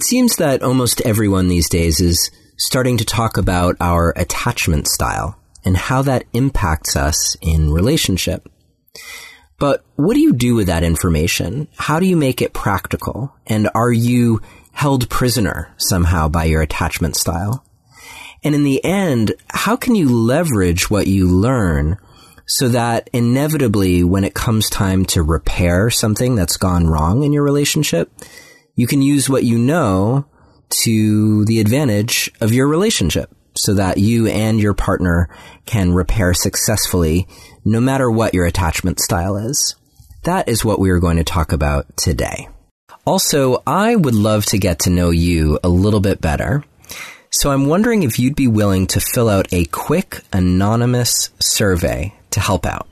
It seems that almost everyone these days is starting to talk about our attachment style and how that impacts us in relationship. But what do you do with that information? How do you make it practical? And are you held prisoner somehow by your attachment style? And in the end, how can you leverage what you learn so that inevitably when it comes time to repair something that's gone wrong in your relationship, you can use what you know to the advantage of your relationship so that you and your partner can repair successfully no matter what your attachment style is. That is what we are going to talk about today. Also, I would love to get to know you a little bit better. So I'm wondering if you'd be willing to fill out a quick anonymous survey to help out.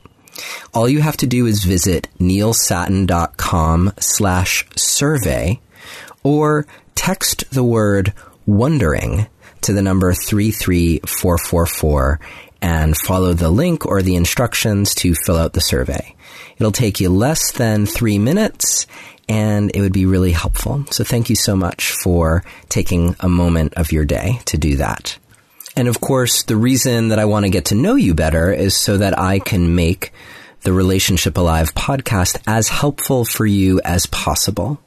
All you have to do is visit neilsattin.com slash survey or text the word wondering to the number 33444 and follow the link or the instructions to fill out the survey. It'll take you less than three minutes and it would be really helpful. So thank you so much for taking a moment of your day to do that. And of course, the reason that I want to get to know you better is so that I can make the Relationship Alive podcast as helpful for you as possible.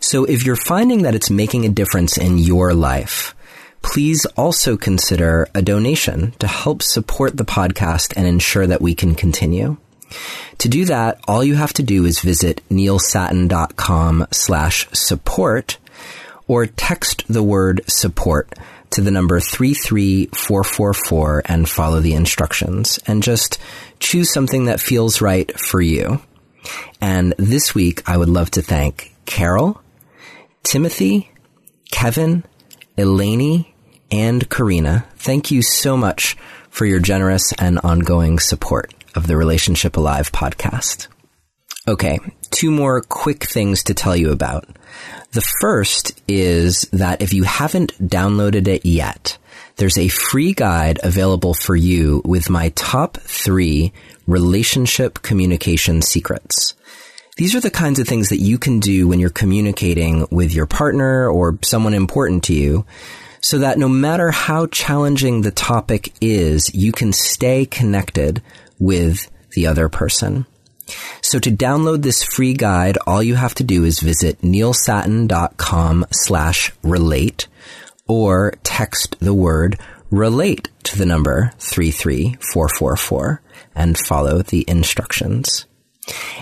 So if you're finding that it's making a difference in your life, please also consider a donation to help support the podcast and ensure that we can continue. To do that, all you have to do is visit neilsattin.com slash support or text the word support to the number 33444 and follow the instructions and just choose something that feels right for you. And this week, I would love to thank Carol, Timothy, Kevin, Eleni, and Karina. Thank you so much for your generous and ongoing support of the Relationship Alive podcast. Okay, two more quick things to tell you about. The first is that if you haven't downloaded it yet, there's a free guide available for you with my top three relationship communication secrets. These are the kinds of things that you can do when you're communicating with your partner or someone important to you so that no matter how challenging the topic is, you can stay connected with the other person. So to download this free guide, all you have to do is visit neilsattin.com slash relate or text the word relate to the number 33444 and follow the instructions.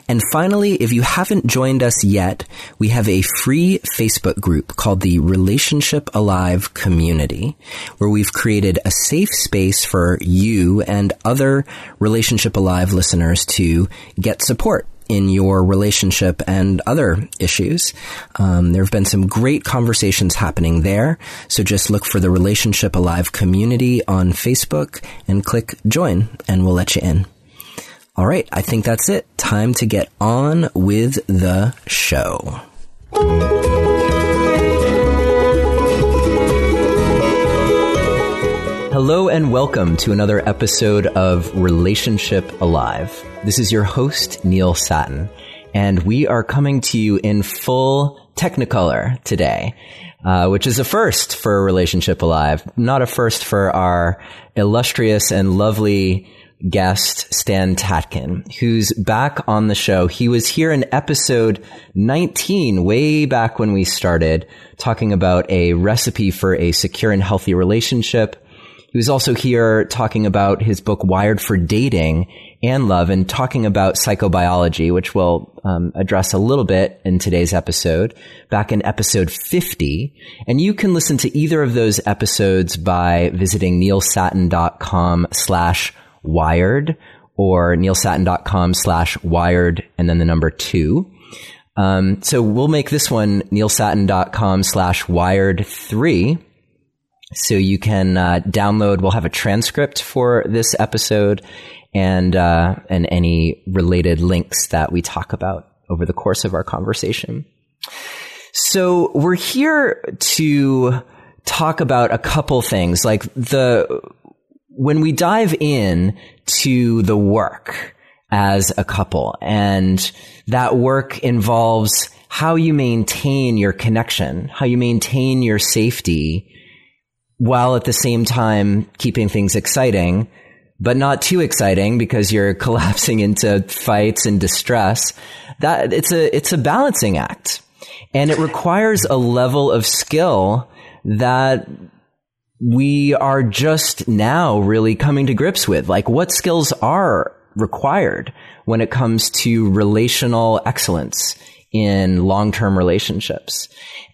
And finally, if you haven't joined us yet, we have a free Facebook group called the Relationship Alive Community, where we've created a safe space for you and other Relationship Alive listeners to get support in your relationship and other issues. Um, there have been some great conversations happening there. So just look for the Relationship Alive community on Facebook and click join and we'll let you in. All right, I think that's it. Time to get on with the show. Hello and welcome to another episode of Relationship Alive. This is your host, Neil Sattin, and we are coming to you in full Technicolor today. Uh, which is a first for Relationship Alive, not a first for our illustrious and lovely guest, Stan Tatkin, who's back on the show. He was here in episode 19, way back when we started, talking about a recipe for a secure and healthy relationship. He was also here talking about his book, Wired for Dating and Love, and talking about psychobiology, which we'll um, address a little bit in today's episode, back in episode 50. And you can listen to either of those episodes by visiting neilsattin.com slash wired or neilsattin.com slash wired and then the number two. Um, so we'll make this one neilsattin.com slash wired three. So you can uh, download. We'll have a transcript for this episode and uh, and any related links that we talk about over the course of our conversation. So we're here to talk about a couple things, like the when we dive in to the work as a couple. And that work involves how you maintain your connection, how you maintain your safety while at the same time keeping things exciting, but not too exciting because you're collapsing into fights and distress. That it's a, it's a balancing act and it requires a level of skill that we are just now really coming to grips with. Like what skills are required when it comes to relational excellence in long-term relationships.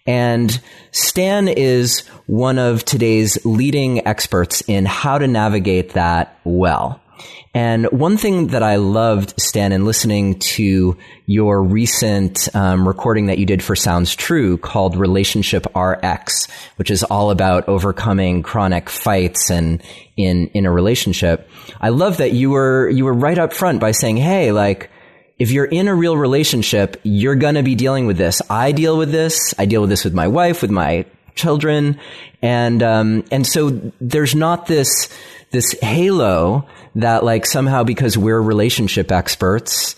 And Stan is one of today's leading experts in how to navigate that well. And one thing that I loved, Stan, in listening to your recent um, recording that you did for Sounds True called Relationship RX, which is all about overcoming chronic fights and in in a relationship. I love that you were you were right up front by saying, "Hey, like." If you're in a real relationship, you're gonna be dealing with this. I deal with this. I deal with this with my wife, with my children, and um, and so there's not this this halo that like somehow because we're relationship experts,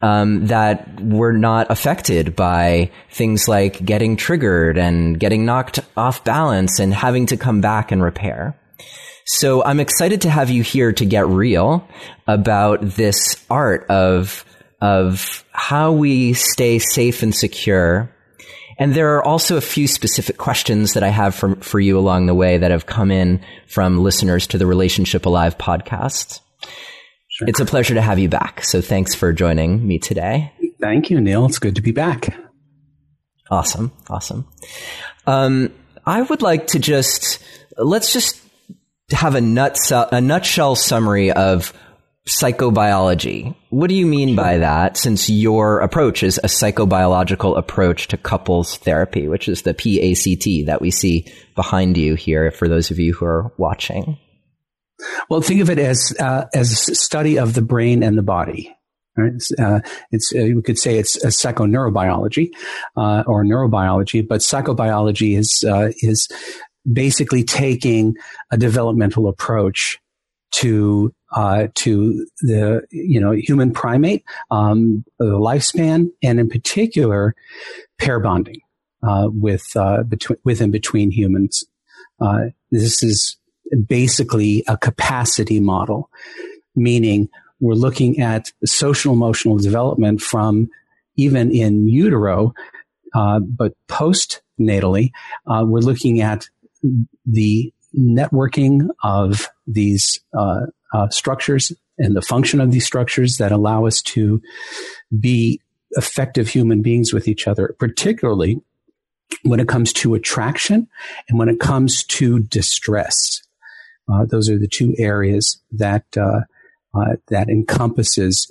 um, that we're not affected by things like getting triggered and getting knocked off balance and having to come back and repair. So I'm excited to have you here to get real about this art of of how we stay safe and secure and there are also a few specific questions that I have for, for you along the way that have come in from listeners to the Relationship Alive podcast. Sure. It's a pleasure to have you back. So thanks for joining me today. Thank you, Neil. It's good to be back. Awesome. Awesome. Um, I would like to just, let's just have a, nutshell, a nutshell summary of psychobiology. What do you mean by that? Since your approach is a psychobiological approach to couples therapy, which is the PACT that we see behind you here for those of you who are watching. Well, think of it as uh, as a study of the brain and the body. Right? Uh, it's uh, we could say it's a psychoneurobiology uh, or neurobiology, but psychobiology is uh, is basically taking a developmental approach to uh, to the you know human primate, um, lifespan, and in particular, pair bonding uh, with uh, between with and between humans. Uh, this is basically a capacity model, meaning we're looking at social emotional development from even in utero, uh, but postnatally, uh, we're looking at the networking of these uh, uh, structures and the function of these structures that allow us to be effective human beings with each other, particularly when it comes to attraction and when it comes to distress. Uh, those are the two areas that uh, uh, that encompasses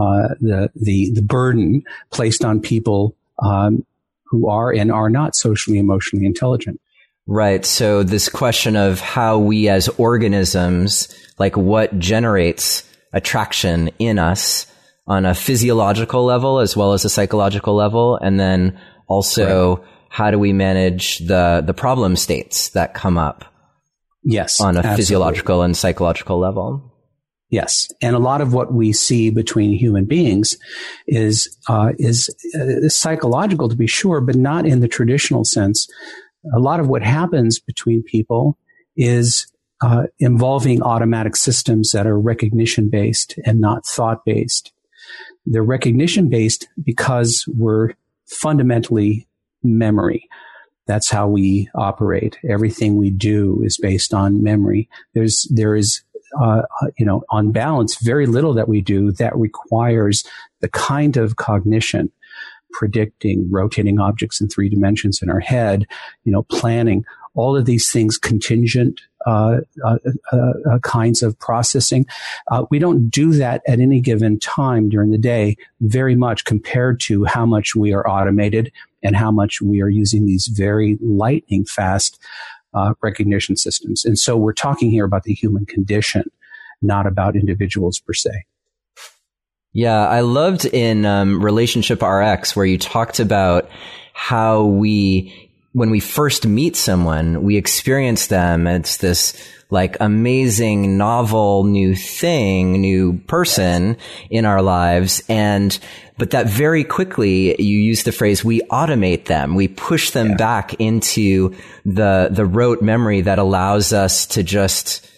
uh, the the the burden placed on people um, who are and are not socially emotionally intelligent. Right. So this question of how we as organisms, like what generates attraction in us on a physiological level as well as a psychological level. And then also right. how do we manage the, the problem states that come up? Yes. On a absolutely. physiological and psychological level. Yes, and a lot of what we see between human beings is uh, is uh, psychological, to be sure, but not in the traditional sense a lot of what happens between people is uh, involving automatic systems that are recognition based and not thought based. They're recognition based because we're fundamentally memory. That's how we operate. Everything we do is based on memory. There's, there is, uh, you know, on balance, very little that we do that requires the kind of cognition predicting rotating objects in three dimensions in our head, you know, planning, all of these things, contingent uh, uh, uh, uh kinds of processing. Uh, we don't do that at any given time during the day very much compared to how much we are automated and how much we are using these very lightning fast uh, recognition systems. And so we're talking here about the human condition, not about individuals per se. Yeah, I loved in um, Relationship RX where you talked about how we when we first meet someone, we experience them. It's this like amazing, novel, new thing, new person in our lives. And, but that very quickly, you use the phrase, we automate them. We push them yeah. back into the, the rote memory that allows us to just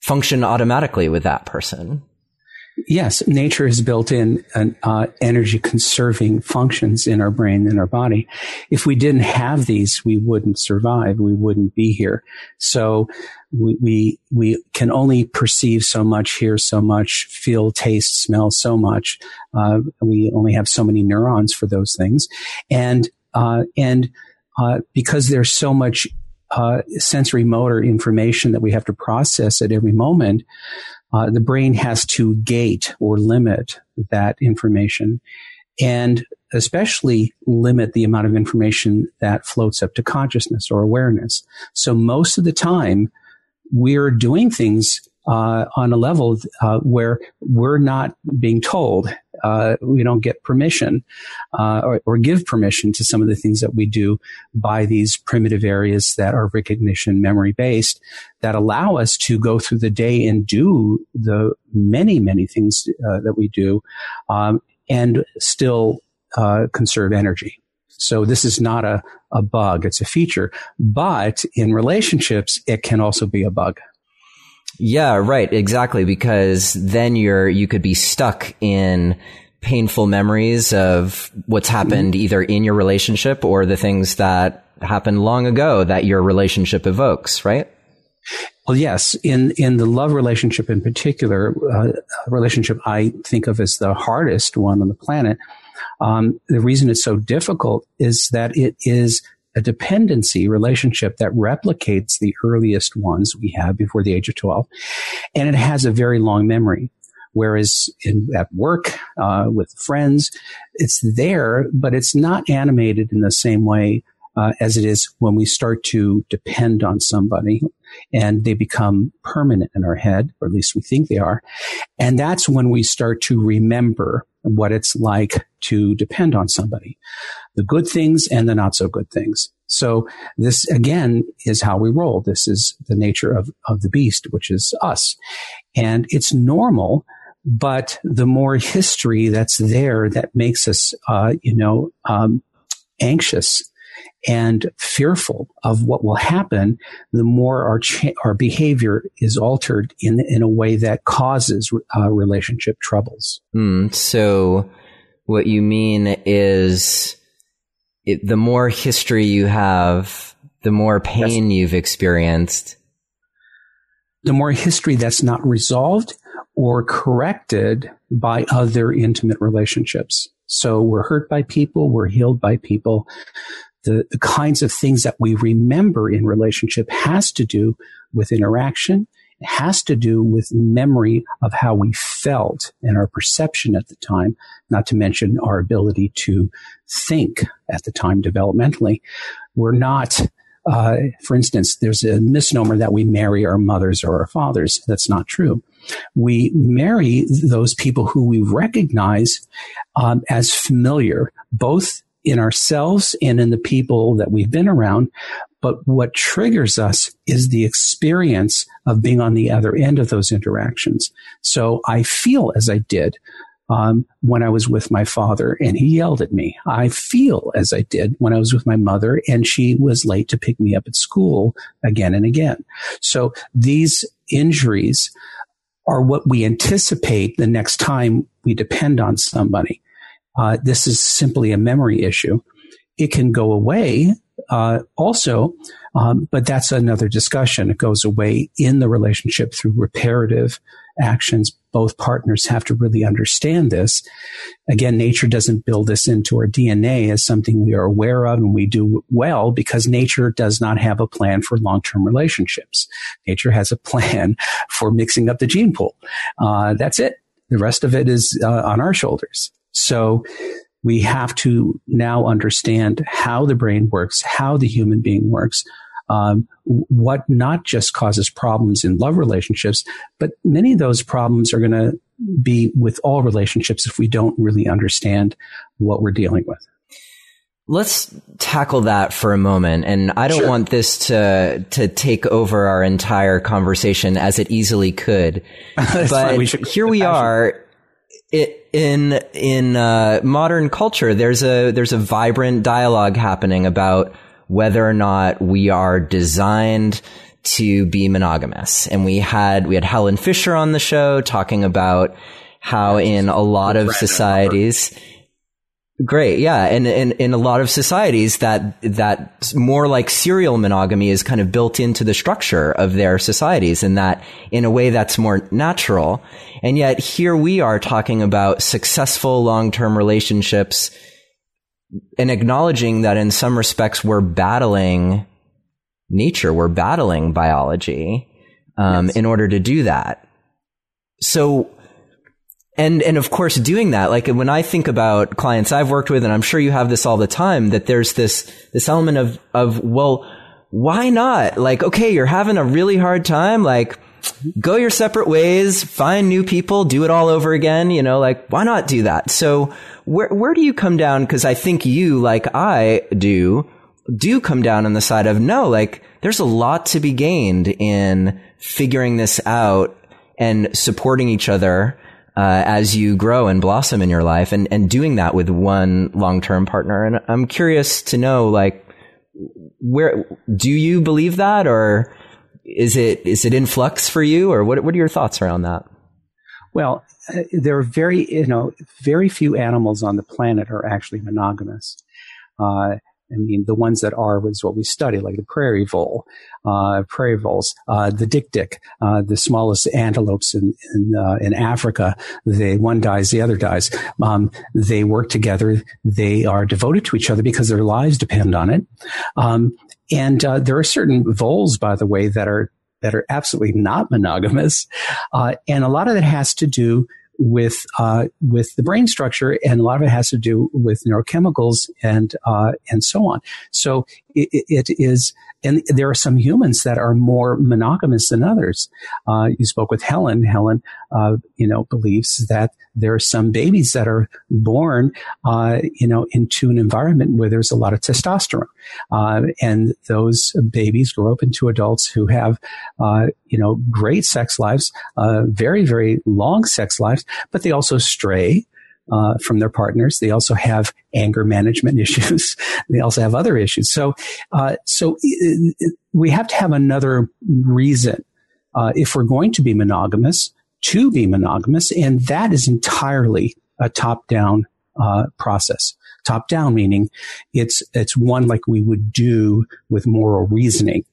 function automatically with that person. Yes, nature has built in an, uh, energy conserving functions in our brain and our body. If we didn't have these, we wouldn't survive. We wouldn't be here. So we, we, we can only perceive so much, hear so much, feel, taste, smell so much. Uh, we only have so many neurons for those things. And, uh, and, uh, because there's so much, uh, sensory motor information that we have to process at every moment, uh, the brain has to gate or limit that information and especially limit the amount of information that floats up to consciousness or awareness. So most of the time, we're doing things uh, on a level uh, where we're not being told. Uh, we don't get permission uh, or, or, give permission to some of the things that we do by these primitive areas that are recognition memory based that allow us to go through the day and do the many, many things uh, that we do um, and still uh, conserve energy. So this is not a, a bug, it's a feature. But in relationships, it can also be a bug. Yeah, right, exactly. Because then you're, you could be stuck in painful memories of what's happened mm-hmm. either in your relationship or the things that happened long ago that your relationship evokes, right? Well, yes. In in the love relationship in particular, uh, a relationship I think of as the hardest one on the planet. Um, the reason it's so difficult is that it is a dependency relationship that replicates the earliest ones we have before the age of 12. And it has a very long memory. Whereas in, at work, uh, with friends, it's there, but it's not animated in the same way uh, as it is when we start to depend on somebody and they become permanent in our head, or at least we think they are. And that's when we start to remember what it's like to depend on somebody, the good things and the not so good things. So this again is how we roll. This is the nature of, of the beast, which is us. And it's normal, but the more history that's there that makes us, uh, you know, um, anxious and fearful of what will happen, the more our cha- our behavior is altered in in a way that causes uh, relationship troubles. Mm, so, what you mean is, it, the more history you have, the more pain you've experienced. The more history that's not resolved or corrected by other intimate relationships. So we're hurt by people, we're healed by people the, the kinds of things that we remember in relationship has to do with interaction. Has to do with memory of how we felt and our perception at the time, not to mention our ability to think at the time developmentally. We're not, uh, for instance, there's a misnomer that we marry our mothers or our fathers. That's not true. We marry those people who we recognize um, as familiar, both in ourselves and in the people that we've been around. But what triggers us is the experience of being on the other end of those interactions. So I feel as I did um, when I was with my father and he yelled at me. I feel as I did when I was with my mother and she was late to pick me up at school again and again. So these injuries are what we anticipate the next time we depend on somebody uh, this is simply a memory issue. It can go away uh, also, um, but that's another discussion. It goes away in the relationship through reparative actions. Both partners have to really understand this. Again, nature doesn't build this into our DNA as something we are aware of and we do well because nature does not have a plan for long-term relationships. Nature has a plan for mixing up the gene pool. Uh, that's it. The rest of it is uh, on our shoulders. So we have to now understand how the brain works, how the human being works, um, what not just causes problems in love relationships, but many of those problems are going to be with all relationships if we don't really understand what we're dealing with. let's tackle that for a moment. And I don't sure. want this to to take over our entire conversation as it easily could. but we here we are. It, in in uh, modern culture, there's a there's a vibrant dialogue happening about whether or not we are designed to be monogamous. And we had we had Helen Fisher on the show talking about how in a lot of societies Great, yeah, and in in a lot of societies that that more like serial monogamy is kind of built into the structure of their societies, and that in a way that's more natural. And yet here we are talking about successful long term relationships, and acknowledging that in some respects we're battling nature, we're battling biology um, yes. in order to do that. So and, and of course doing that, like when I think about clients I've worked with, and I'm sure you have this all the time, that there's this, this element of, of, well, why not? Like, okay, you're having a really hard time. Like, go your separate ways, find new people, do it all over again. You know, like, why not do that? So where, where do you come down? Cause I think you, like I do, do come down on the side of no, like, there's a lot to be gained in figuring this out and supporting each other uh, as you grow and blossom in your life and, and doing that with one long-term partner. And I'm curious to know, like, where do you believe that or is it, is it in flux for you or what, what are your thoughts around that? Well, uh, there are very, you know, very few animals on the planet are actually monogamous. Uh, I mean, the ones that are is what we study, like the prairie vole, uh, prairie voles, uh, the dik-dik, uh, the smallest antelopes in in, uh, in, Africa. They one dies, the other dies. Um, they work together. They are devoted to each other because their lives depend on it. Um, and uh, there are certain voles, by the way, that are that are absolutely not monogamous, uh, and a lot of that has to do with uh, with the brain structure, and a lot of it has to do with neurochemicals and uh, and so on. So it, it is and there are some humans that are more monogamous than others. Uh, you spoke with Helen. Helen, uh, you know, believes that there are some babies that are born, uh, you know, into an environment where there's a lot of testosterone, uh, and those babies grow up into adults who have, uh, you know, great sex lives, uh, very very long sex lives, but they also stray uh, from their partners. They also have anger management issues. they also have other issues. So, uh, so it, we have to have another reason uh, if we're going to be monogamous to be monogamous, and that is entirely a top-down uh, process. Top-down meaning it's it's one like we would do with moral reasoning.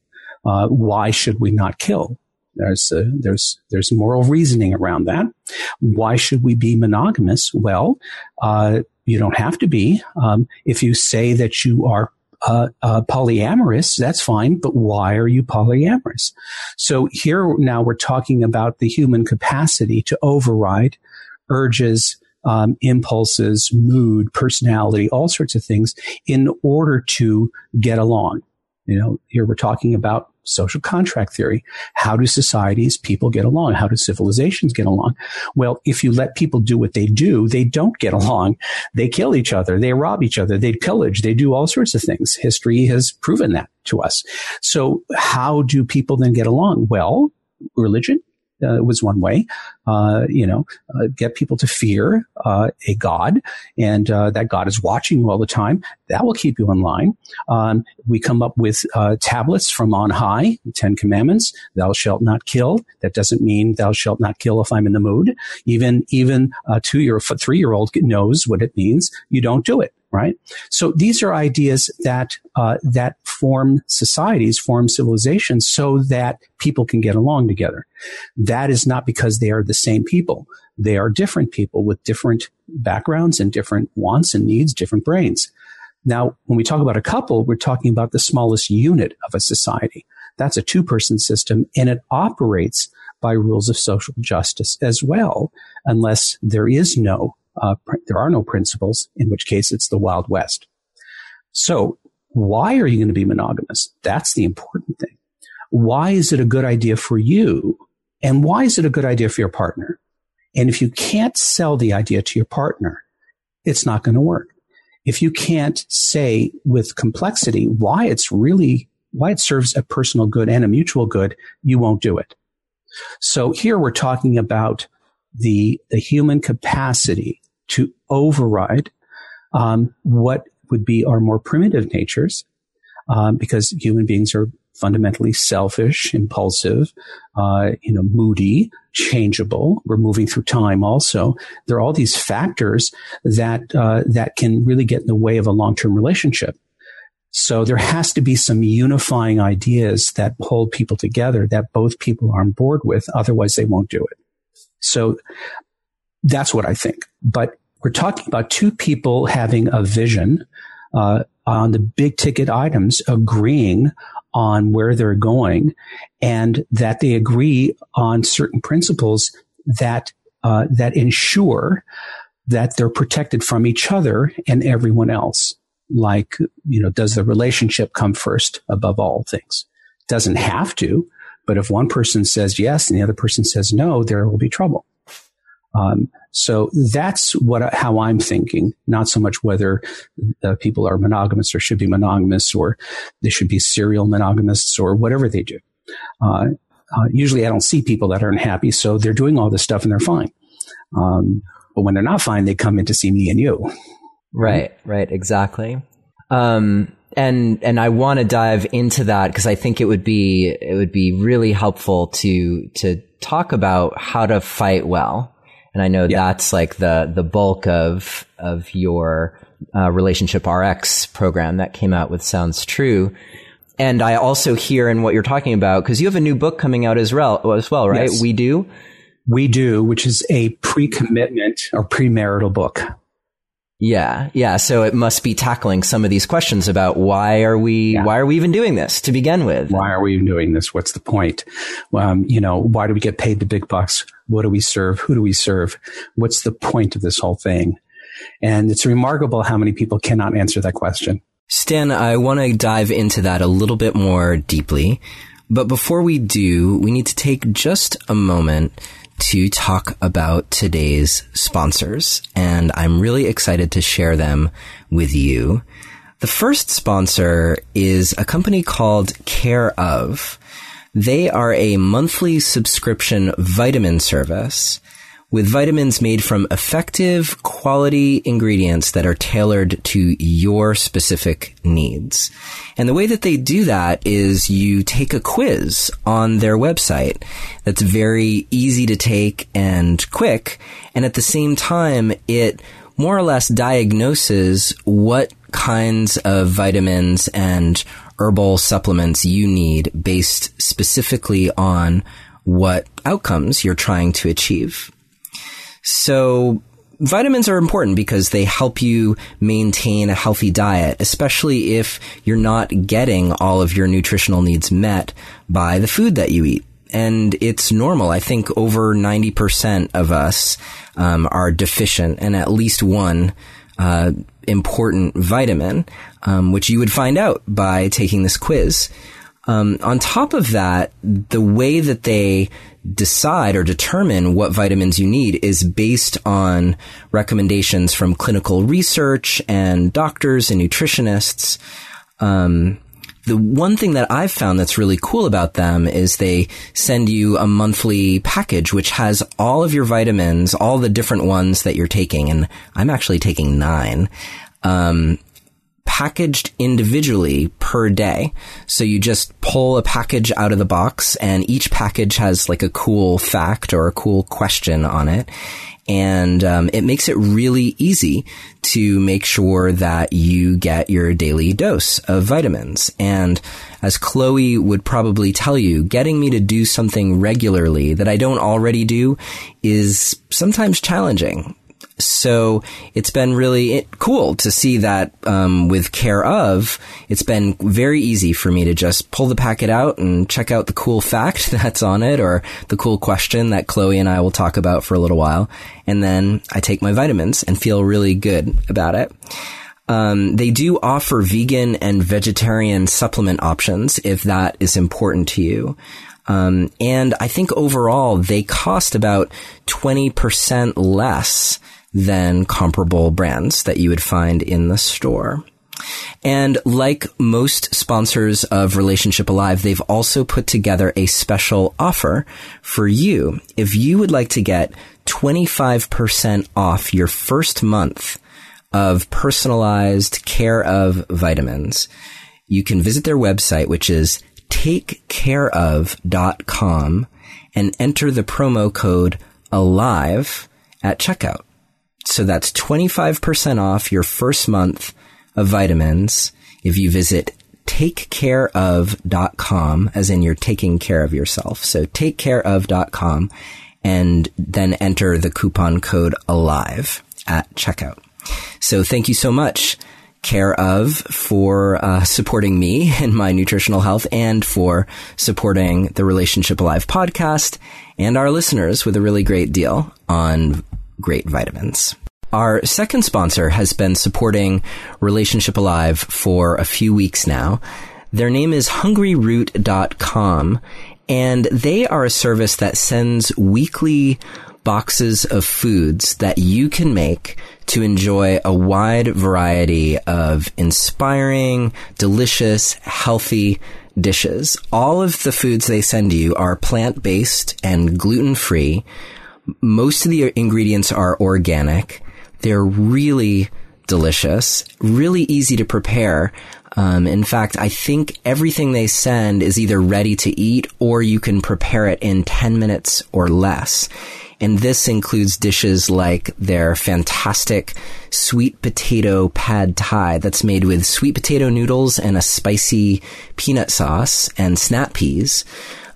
Uh, why should we not kill? There's uh, there's there's moral reasoning around that. Why should we be monogamous? Well, uh, you don't have to be. Um, if you say that you are uh, uh, polyamorous, that's fine, but why are you polyamorous? So here now we're talking about the human capacity to override urges, um, impulses, mood, personality, all sorts of things in order to get along. You know, here we're talking about social contract theory. How do societies, people get along? How do civilizations get along? Well, if you let people do what they do, they don't get along. They kill each other. They rob each other. They pillage. They do all sorts of things. History has proven that to us. So how do people then get along? Well, religion uh, was one way. Uh, you know, uh, get people to fear uh, a God, and uh, that God is watching you all the time. That will keep you in line. Um, we come up with uh, tablets from on high, Ten Commandments. Thou shalt not kill. That doesn't mean thou shalt not kill if I'm in the mood. Even even a two year, three year old knows what it means. You don't do it right? So these are ideas that uh, that form societies, form civilizations, so that people can get along together. That is not because they are the same people; they are different people with different backgrounds and different wants and needs, different brains. Now, when we talk about a couple, we're talking about the smallest unit of a society. That's a two-person system, and it operates by rules of social justice as well, unless there is no uh, pr- there are no principles, in which case it's the Wild West. So why are you going to be monogamous? That's the important thing. Why is it a good idea for you? And why is it a good idea for your partner? And if you can't sell the idea to your partner, it's not going to work. if you can't say with complexity why it's really, why it serves a personal good and a mutual good, you won't do it. So here we're talking about the, the human capacity to override um, what would be our more primitive natures, um, because human beings are fundamentally selfish, impulsive, uh, you know, moody, changeable. We're moving through time. Also, there are all these factors that uh, that can really get in the way of a long-term relationship. So there has to be some unifying ideas that hold people together that both people are on board with. Otherwise, they won't do it. So that's what I think. But we're talking about two people having a vision uh, on the big ticket items, agreeing on where they're going, and that they agree on certain principles that uh, that ensure that they're protected from each other and everyone else. Like, you know, does the relationship come first above all things? Doesn't have to, but if one person says yes and the other person says no, there will be trouble. Um, so that's what how I'm thinking, not so much whether uh, people are monogamous or should be monogamous or they should be serial monogamists or whatever they do. Uh, uh, usually, I don't see people that are unhappy, so they're doing all this stuff and they're fine. Um, but when they're not fine, they come in to see me and you. Right, right, exactly. Um, and and I want to dive into that because I think it would be it would be really helpful to to talk about how to fight well and I know yeah. that's like the, the bulk of, of your, uh, relationship RX program that came out with Sounds True. And I also hear in what you're talking about, because you have a new book coming out as well, as well, right? Yes. We do. We do, which is a pre-commitment or premarital book. Yeah, yeah. So it must be tackling some of these questions about why are we yeah. why are we even doing this to begin with? Why are we even doing this? What's the point? Um, you know, why do we get paid the big bucks? What do we serve? Who do we serve? What's the point of this whole thing? And it's remarkable how many people cannot answer that question. Stan, I want to dive into that a little bit more deeply. But before we do, we need to take just a moment to talk about today's sponsors, and I'm really excited to share them with you. The first sponsor is a company called Care of. They are a monthly subscription vitamin service with vitamins made from effective quality ingredients that are tailored to your specific needs. And the way that they do that is you take a quiz on their website that's very easy to take and quick. And at the same time, it more or less diagnoses what kinds of vitamins and herbal supplements you need based specifically on what outcomes you're trying to achieve. So vitamins are important because they help you maintain a healthy diet, especially if you're not getting all of your nutritional needs met by the food that you eat. And it's normal. I think over 90% of us um, are deficient in at least one uh, important vitamin, um, which you would find out by taking this quiz. Um, on top of that, the way that they decide or determine what vitamins you need is based on recommendations from clinical research and doctors and nutritionists. Um, the one thing that I've found that's really cool about them is they send you a monthly package which has all of your vitamins, all the different ones that you're taking, and I'm actually taking nine. Um, packaged individually per day. So you just pull a package out of the box and each package has like a cool fact or a cool question on it. And um, it makes it really easy to make sure that you get your daily dose of vitamins. And as Chloe would probably tell you, getting me to do something regularly that I don't already do is sometimes challenging so it's been really cool to see that um, with care of. It's been very easy for me to just pull the packet out and check out the cool fact that's on it or the cool question that chloe and i will talk about for a little while. And then i take my vitamins and feel really good about it. Um, they do offer vegan and vegetarian supplement options if that is important to you. Um, and I think overall they cost about 20% less than comparable brands that you would find in the store. And like most sponsors of Relationship Alive, they've also put together a special offer for you. If you would like to get 25% off your first month of personalized care of vitamins, you can visit their website, which is takecareof.com and enter the promo code ALIVE at checkout. So that's 25% off your first month of vitamins if you visit takecareof.com, as in you're taking care of yourself. So takecareof.com and then enter the coupon code ALIVE at checkout. So thank you so much, Care of, for uh, supporting me and my nutritional health and for supporting the Relationship Alive podcast and our listeners with a really great deal on great vitamins. Our second sponsor has been supporting Relationship Alive for a few weeks now. Their name is hungryroot.com and they are a service that sends weekly boxes of foods that you can make to enjoy a wide variety of inspiring, delicious, healthy dishes. All of the foods they send you are plant-based and gluten-free. Most of the ingredients are organic they're really delicious, really easy to prepare. Um, in fact, I think everything they send is either ready to eat or you can prepare it in 10 minutes or less. And this includes dishes like their fantastic sweet potato pad thai that's made with sweet potato noodles and a spicy peanut sauce and snap peas.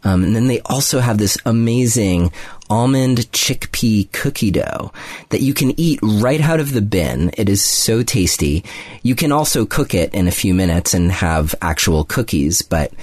Um, and then they also have this amazing almond chickpea cookie dough that you can eat right out of the bin. It is so tasty. You can also cook it in a few minutes and have actual cookies, but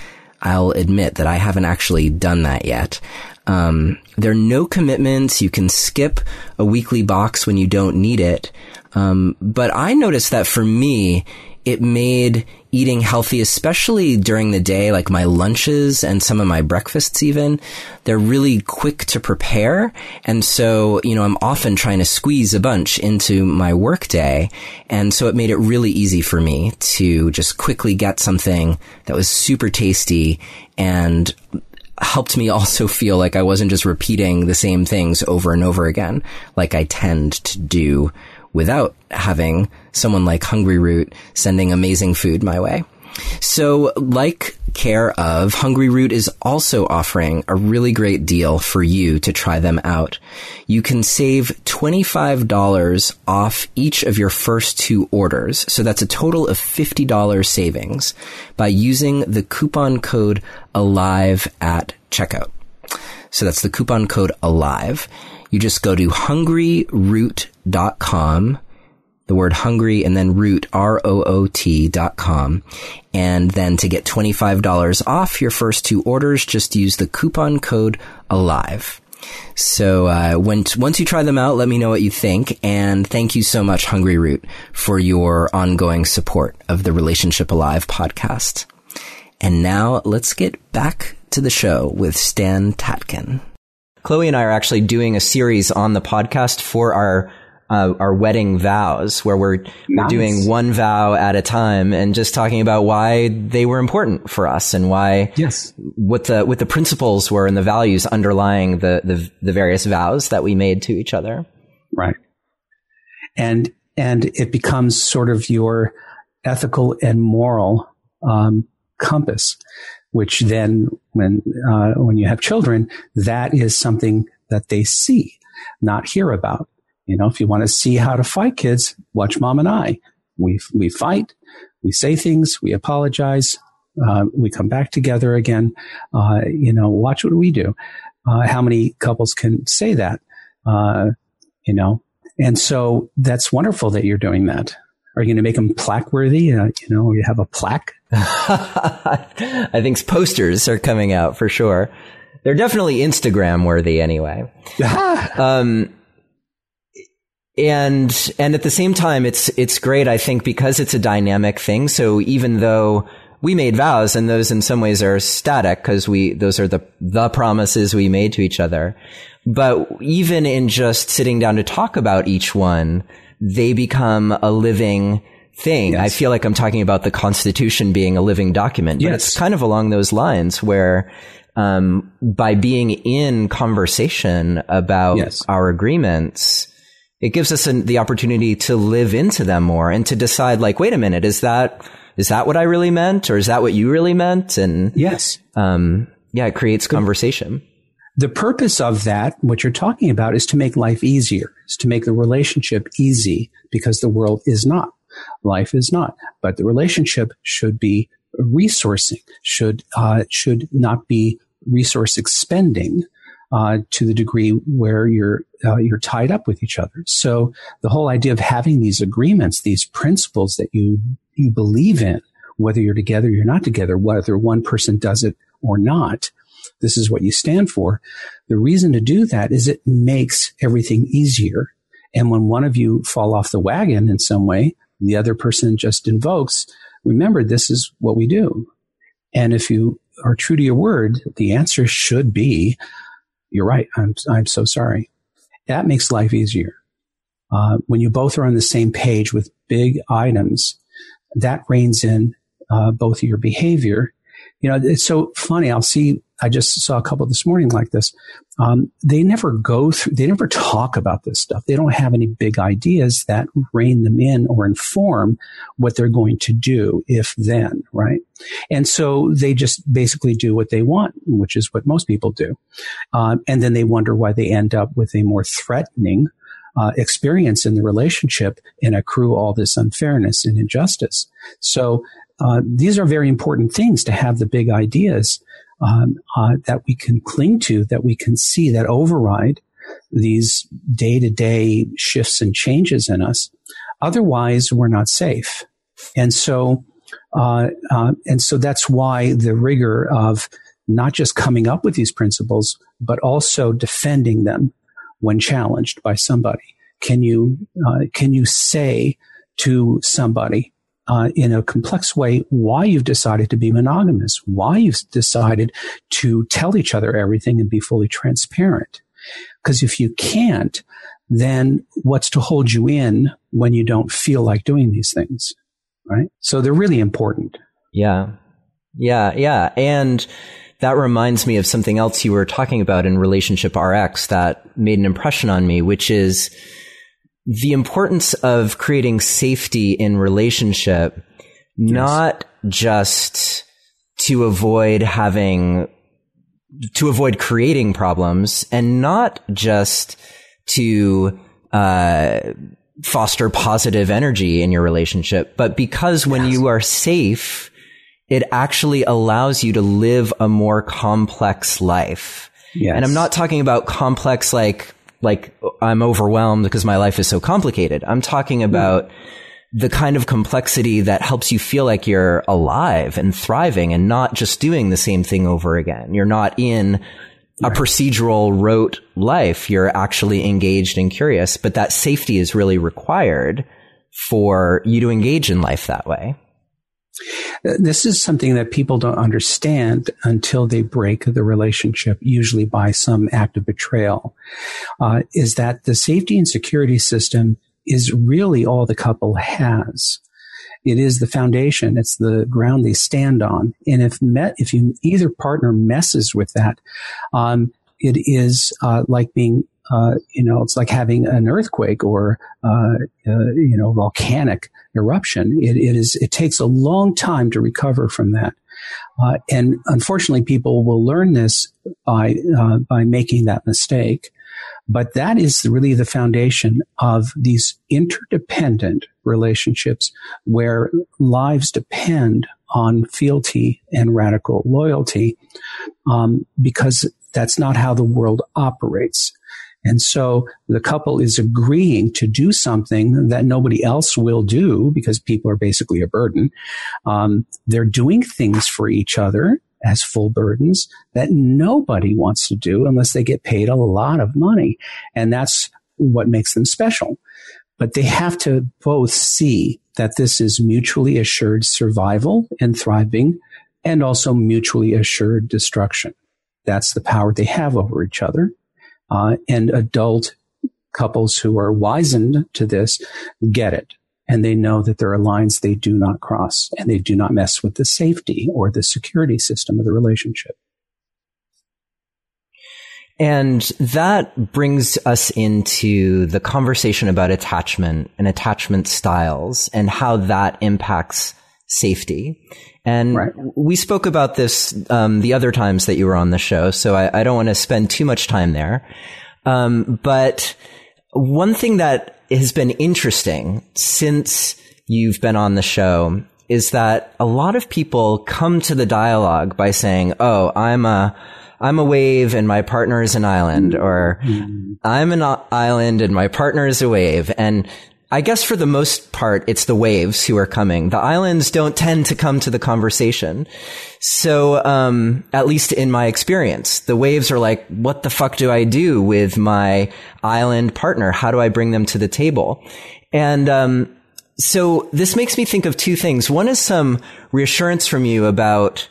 I'll admit that I haven't actually done that yet. Um, there are no commitments. You can skip a weekly box when you don't need it. Um, but I noticed that for me, it made eating healthy, especially during the day, like my lunches and some of my breakfasts even, they're really quick to prepare. And so, you know, I'm often trying to squeeze a bunch into my workday. And so it made it really easy for me to just quickly get something that was super tasty and helped me also feel like I wasn't just repeating the same things over and over again, like I tend to do without having someone like Hungry Root sending amazing food my way. So, like Care of, Hungry Root is also offering a really great deal for you to try them out. You can save $25 off each of your first two orders. So that's a total of $50 savings by using the coupon code ALIVE at checkout. So that's the coupon code ALIVE. You just go to hungryroot.com, the word hungry and then root, R-O-O-T dot com. And then to get $25 off your first two orders, just use the coupon code ALIVE. So uh, when once you try them out, let me know what you think. And thank you so much, Hungry Root, for your ongoing support of the Relationship Alive podcast. And now let's get back to the show with Stan Tatkin. Chloe and I are actually doing a series on the podcast for our uh, our wedding vows, where we're, nice. we're doing one vow at a time and just talking about why they were important for us and why yes what the what the principles were and the values underlying the the, the various vows that we made to each other. Right, and and it becomes sort of your ethical and moral um, compass which then when uh, when you have children, that is something that they see, not hear about. You know, if you want to see how to fight kids, watch Mom and I. We we fight, we say things, we apologize, uh, we come back together again. Uh, you know, watch what we do. Uh, how many couples can say that? Uh, you know, and so that's wonderful that you're doing that. Are you going to make them plaque worthy? Uh, you know, you have a plaque. I think posters are coming out for sure. They're definitely Instagram worthy anyway. um, and and at the same time, it's it's great. I think because it's a dynamic thing. So even though we made vows and those in some ways are static because we, those are the, the promises we made to each other. But even in just sitting down to talk about each one, they become a living thing. Yes. I feel like I'm talking about the Constitution being a living document, but yes. it's kind of along those lines where, um, by being in conversation about yes. our agreements, it gives us an, the opportunity to live into them more and to decide, like, wait a minute, is that is that what I really meant, or is that what you really meant? And yes, um, yeah, it creates conversation. The purpose of that, what you're talking about, is to make life easier, is to make the relationship easy because the world is not. Life is not, but the relationship should be resourcing, should uh, should not be resource expending, uh, to the degree where you're uh, you're tied up with each other. So the whole idea of having these agreements, these principles that you you believe in, whether you're together you're not together, whether one person does it or not, this is what you stand for. The reason to do that is it makes everything easier. And when one of you fall off the wagon in some way, the other person just invokes, remember, this is what we do. And if you are true to your word, the answer should be, you're right. I'm, I'm so sorry. That makes life easier. Uh, when you both are on the same page with big items, that reins in uh, both your behavior. You know, it's so funny. I'll see. I just saw a couple this morning like this. Um, they never go through. They never talk about this stuff. They don't have any big ideas that rein them in or inform what they're going to do if then, right? And so they just basically do what they want, which is what most people do. Um, and then they wonder why they end up with a more threatening uh, experience in the relationship and accrue all this unfairness and injustice. So uh, these are very important things to have the big ideas um, uh, that we can cling to, that we can see that override these day to day shifts and changes in us. Otherwise, we're not safe. And so, uh, uh, and so that's why the rigor of not just coming up with these principles, but also defending them when challenged by somebody? Can you uh, can you say to somebody uh, in a complex way why you've decided to be monogamous, why you've decided to tell each other everything and be fully transparent? Because if you can't, then what's to hold you in when you don't feel like doing these things? Right. So they're really important. Yeah. Yeah. Yeah. And that reminds me of something else you were talking about in Relationship RX that made an impression on me, which is the importance of creating safety in relationship, yes. not just to avoid having, to avoid creating problems and not just to, uh, foster positive energy in your relationship, but because when yes. you are safe, it actually allows you to live a more complex life. Yes. And I'm not talking about complex like like I'm overwhelmed because my life is so complicated. I'm talking about mm. the kind of complexity that helps you feel like you're alive and thriving and not just doing the same thing over again. You're not in a procedural rote life. You're actually engaged and curious, but that safety is really required for you to engage in life that way. This is something that people don't understand until they break the relationship, usually by some act of betrayal, uh, is that the safety and security system is really all the couple has. It is the foundation. It's the ground they stand on. And if met, if you, either partner messes with that, um, it is uh, like being uh, you know, it's like having an earthquake or, uh, uh, you know, volcanic eruption. It, it is, it takes a long time to recover from that. Uh, and unfortunately, people will learn this by, uh, by making that mistake. But that is really the foundation of these interdependent relationships where lives depend on fealty and radical loyalty, um, because that's not how the world operates. And so the couple is agreeing to do something that nobody else will do because people are basically a burden. Um, they're doing things for each other as full burdens that nobody wants to do unless they get paid a lot of money. And that's what makes them special. but they have to both see that this is mutually assured survival and thriving and also mutually assured destruction. That's the power they have over each other. Uh, and adult couples who are wizened to this get it. And they know that there are lines they do not cross and they do not mess with the safety or the security system of the relationship. And that brings us into the conversation about attachment and attachment styles and how that impacts safety. And right. we spoke about this um, the other times that you were on the show, so I, I don't want to spend too much time there. Um, but one thing that has been interesting since you've been on the show is that a lot of people come to the dialogue by saying, "Oh, I'm a I'm a wave and my partner is an island, or I'm an island and my partner is a wave. And I guess for the most part, it's the waves who are coming. The islands don't tend to come to the conversation. So, um, at least in my experience, the waves are like, what the fuck do I do with my island partner? How do I bring them to the table? And, um, so this makes me think of two things. One is some reassurance from you about,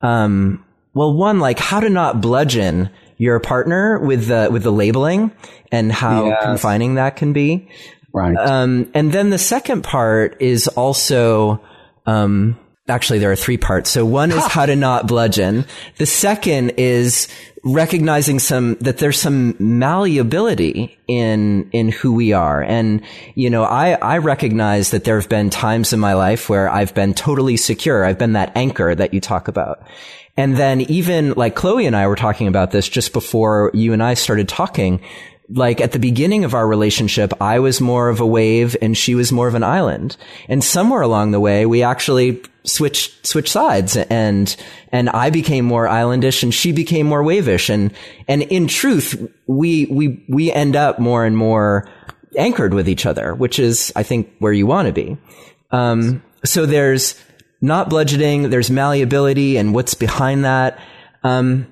um, well, one, like how to not bludgeon your partner with the, with the labeling and how yes. confining that can be. Right. Um, and then the second part is also, um, actually there are three parts. So one is how to not bludgeon. The second is recognizing some, that there's some malleability in, in who we are. And, you know, I, I recognize that there have been times in my life where I've been totally secure. I've been that anchor that you talk about. And then even like Chloe and I were talking about this just before you and I started talking. Like at the beginning of our relationship, I was more of a wave and she was more of an island. And somewhere along the way, we actually switched, switched sides and, and I became more islandish and she became more wavish. And, and in truth, we, we, we end up more and more anchored with each other, which is, I think, where you want to be. Um, so there's, not bludgeoning. There's malleability and what's behind that. Um,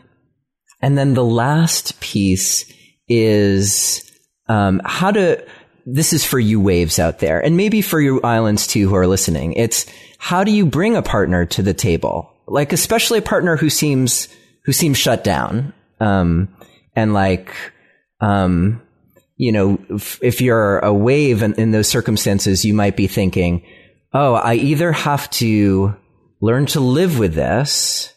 and then the last piece is um, how to. This is for you waves out there, and maybe for your islands too who are listening. It's how do you bring a partner to the table, like especially a partner who seems who seems shut down, um, and like, um, you know, if, if you're a wave in, in those circumstances, you might be thinking, oh, I either have to learn to live with this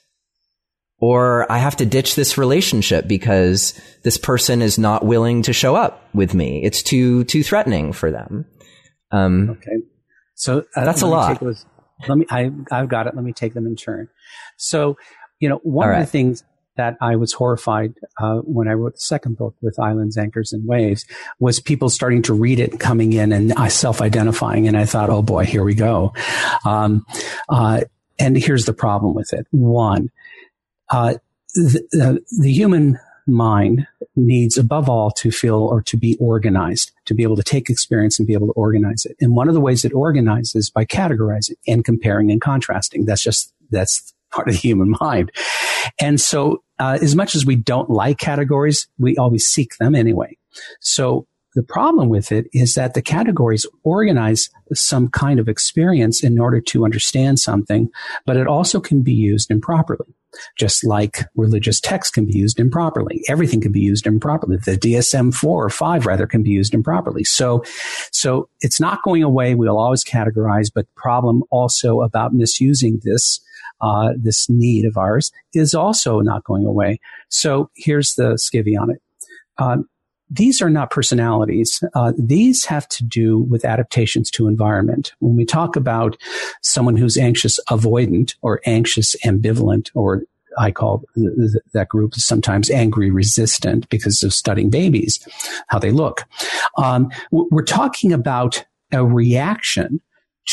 or I have to ditch this relationship because this person is not willing to show up with me. It's too, too threatening for them. Um, okay. So uh, that's a lot. Those, let me, I, I've got it. Let me take them in turn. So, you know, one right. of the things that I was horrified uh, when I wrote the second book with Islands, Anchors, and Waves was people starting to read it, coming in and self-identifying, and I thought, oh boy, here we go. Um, uh, and here's the problem with it: one, uh, the, the human mind needs above all to feel or to be organized, to be able to take experience and be able to organize it. And one of the ways it organizes by categorizing and comparing and contrasting. That's just, that's part of the human mind. And so, uh, as much as we don't like categories, we always seek them anyway. So the problem with it is that the categories organize some kind of experience in order to understand something, but it also can be used improperly. Just like religious text can be used improperly. Everything can be used improperly. The DSM 4 or 5 rather can be used improperly. So, so it's not going away. We'll always categorize, but the problem also about misusing this uh, this need of ours is also not going away. So here's the skivvy on it. Um, these are not personalities. Uh, these have to do with adaptations to environment. When we talk about someone who's anxious avoidant or anxious ambivalent, or I call th- th- that group sometimes angry resistant because of studying babies, how they look. Um, we're talking about a reaction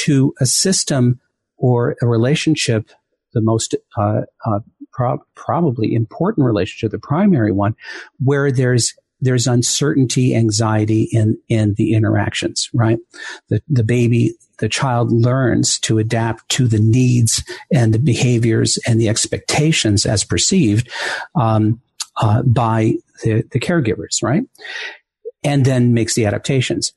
to a system or a relationship the most uh, uh, pro- probably important relationship, the primary one, where there's there's uncertainty, anxiety in in the interactions. Right, the the baby, the child learns to adapt to the needs and the behaviors and the expectations as perceived um, uh, by the the caregivers. Right, and then makes the adaptations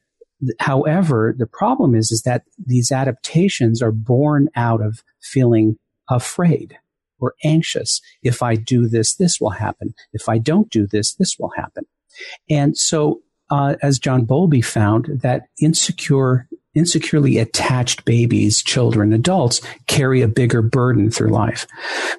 However, the problem is, is that these adaptations are born out of feeling afraid or anxious. If I do this, this will happen. If I don't do this, this will happen. And so, uh, as John Bowlby found, that insecure, insecurely attached babies, children, adults carry a bigger burden through life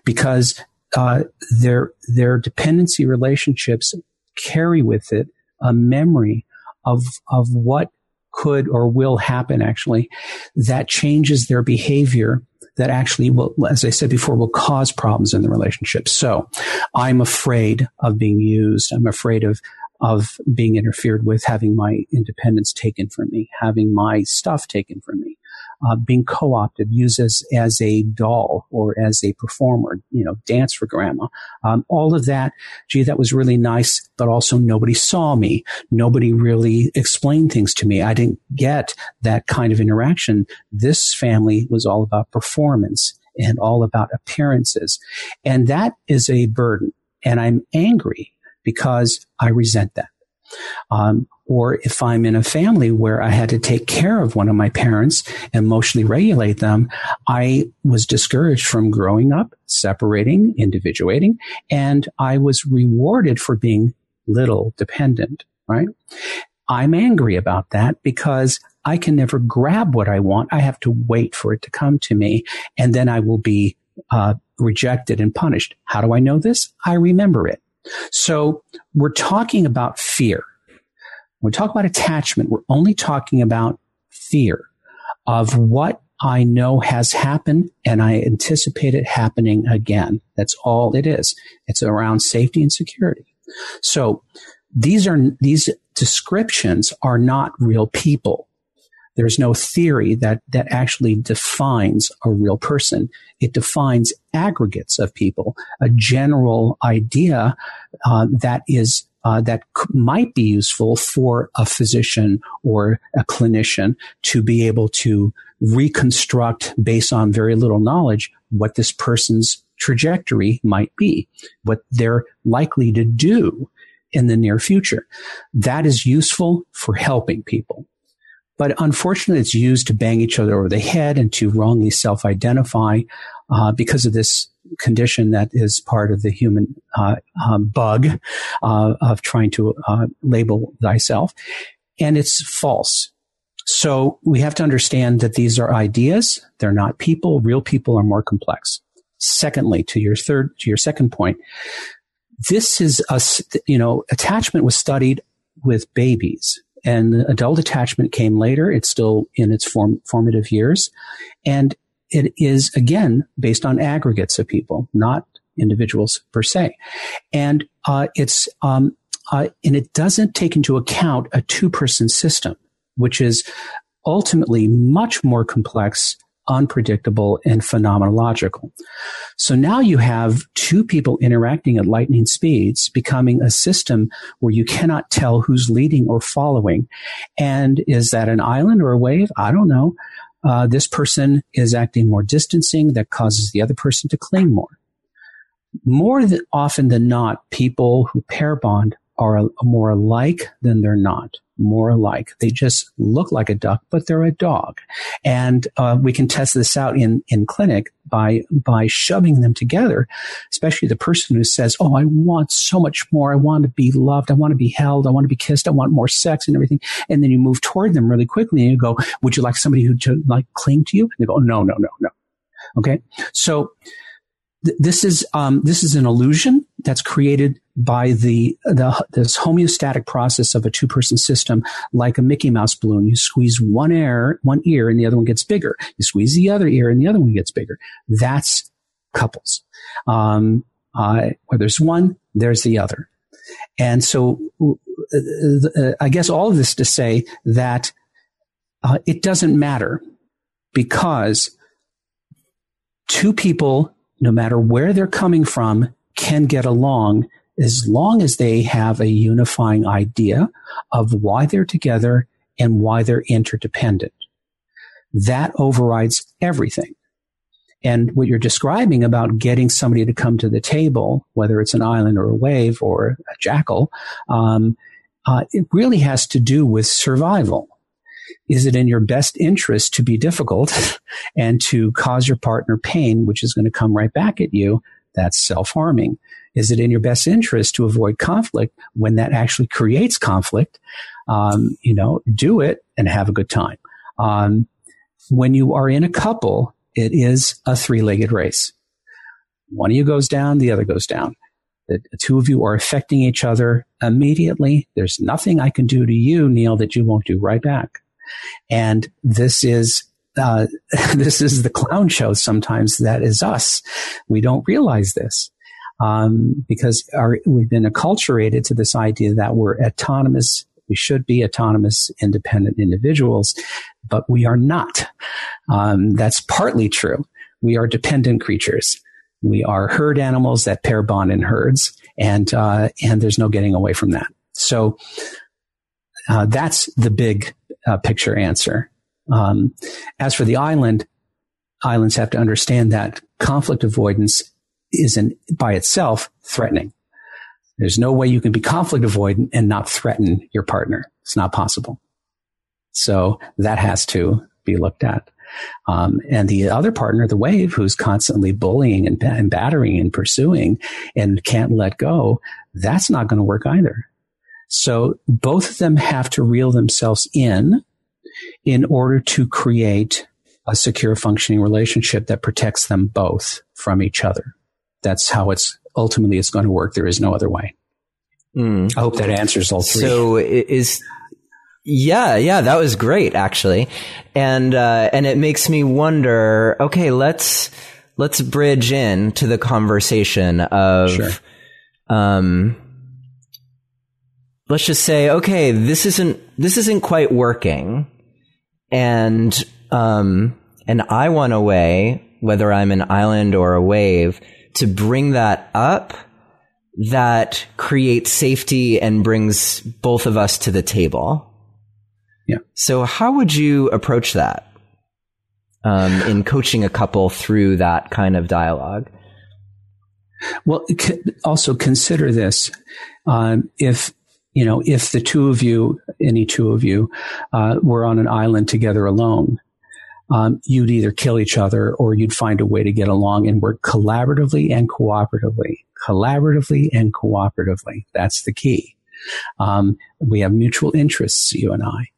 because uh, their their dependency relationships carry with it a memory of of what could or will happen actually that changes their behavior that actually will, as I said before, will cause problems in the relationship. So I'm afraid of being used. I'm afraid of, of being interfered with, having my independence taken from me, having my stuff taken from me uh, being co-opted, used as, as a doll or as a performer, you know, dance for grandma. Um, all of that, gee, that was really nice, but also nobody saw me. Nobody really explained things to me. I didn't get that kind of interaction. This family was all about performance and all about appearances. And that is a burden. And I'm angry because I resent that. Um, or if I'm in a family where I had to take care of one of my parents, and emotionally regulate them, I was discouraged from growing up, separating, individuating, and I was rewarded for being little dependent, right? I'm angry about that because I can never grab what I want. I have to wait for it to come to me and then I will be uh, rejected and punished. How do I know this? I remember it. So we're talking about fear when we talk about attachment, we're only talking about fear of what I know has happened and I anticipate it happening again. That's all it is. It's around safety and security. So these are, these descriptions are not real people. There's no theory that, that actually defines a real person. It defines aggregates of people, a general idea uh, that is uh, that might be useful for a physician or a clinician to be able to reconstruct based on very little knowledge what this person's trajectory might be, what they're likely to do in the near future. That is useful for helping people. But unfortunately, it's used to bang each other over the head and to wrongly self-identify uh, because of this condition that is part of the human uh, um, bug uh, of trying to uh, label thyself. And it's false. So we have to understand that these are ideas. They're not people. Real people are more complex. Secondly, to your third, to your second point, this is a, you know, attachment was studied with babies and adult attachment came later. It's still in its form, formative years. And it is again based on aggregates of people, not individuals per se. And uh, it's um, uh, and it doesn't take into account a two person system, which is ultimately much more complex unpredictable and phenomenological. So now you have two people interacting at lightning speeds, becoming a system where you cannot tell who's leading or following. And is that an island or a wave? I don't know uh, this person is acting more distancing that causes the other person to cling more. More often than not, people who pair bond are more alike than they're not. More alike. They just look like a duck, but they're a dog. And uh, we can test this out in in clinic by by shoving them together. Especially the person who says, "Oh, I want so much more. I want to be loved. I want to be held. I want to be kissed. I want more sex and everything." And then you move toward them really quickly, and you go, "Would you like somebody who to like cling to you?" And they go, "No, no, no, no." Okay, so this is um, this is an illusion that's created by the, the this homeostatic process of a two person system, like a Mickey Mouse balloon. You squeeze one air, one ear, and the other one gets bigger. You squeeze the other ear, and the other one gets bigger. That's couples. Um, uh, where there's one, there's the other, and so uh, uh, I guess all of this to say that uh, it doesn't matter because two people no matter where they're coming from, can get along as long as they have a unifying idea of why they're together and why they're interdependent. That overrides everything. And what you're describing about getting somebody to come to the table, whether it's an island or a wave or a jackal, um, uh, it really has to do with survival. Is it in your best interest to be difficult and to cause your partner pain, which is going to come right back at you? That's self harming. Is it in your best interest to avoid conflict when that actually creates conflict? Um, you know, do it and have a good time. Um, when you are in a couple, it is a three legged race. One of you goes down, the other goes down. The two of you are affecting each other immediately. There's nothing I can do to you, Neil, that you won't do right back. And this is uh, this is the clown show. Sometimes that is us. We don't realize this um, because our, we've been acculturated to this idea that we're autonomous. We should be autonomous, independent individuals, but we are not. Um, that's partly true. We are dependent creatures. We are herd animals that pair bond in herds, and uh, and there's no getting away from that. So uh, that's the big uh, picture answer. Um, as for the island, islands have to understand that conflict avoidance isn't by itself threatening. There's no way you can be conflict avoidant and not threaten your partner. It's not possible. So that has to be looked at. Um, and the other partner, the wave, who's constantly bullying and, and battering and pursuing and can't let go, that's not going to work either. So both of them have to reel themselves in in order to create a secure functioning relationship that protects them both from each other. That's how it's ultimately it's going to work. There is no other way. Mm. I hope that answers all three. So is yeah, yeah, that was great actually. And uh, and it makes me wonder, okay, let's let's bridge in to the conversation of sure. um let's just say, okay, this isn't this isn't quite working and um, and I want a way, whether I'm an island or a wave, to bring that up that creates safety and brings both of us to the table. Yeah. So how would you approach that um, in coaching a couple through that kind of dialogue? Well, also consider this: um, if you know, if the two of you, any two of you, uh, were on an island together alone, um, you'd either kill each other or you'd find a way to get along and work collaboratively and cooperatively. Collaboratively and cooperatively. That's the key. Um, we have mutual interests, you and I.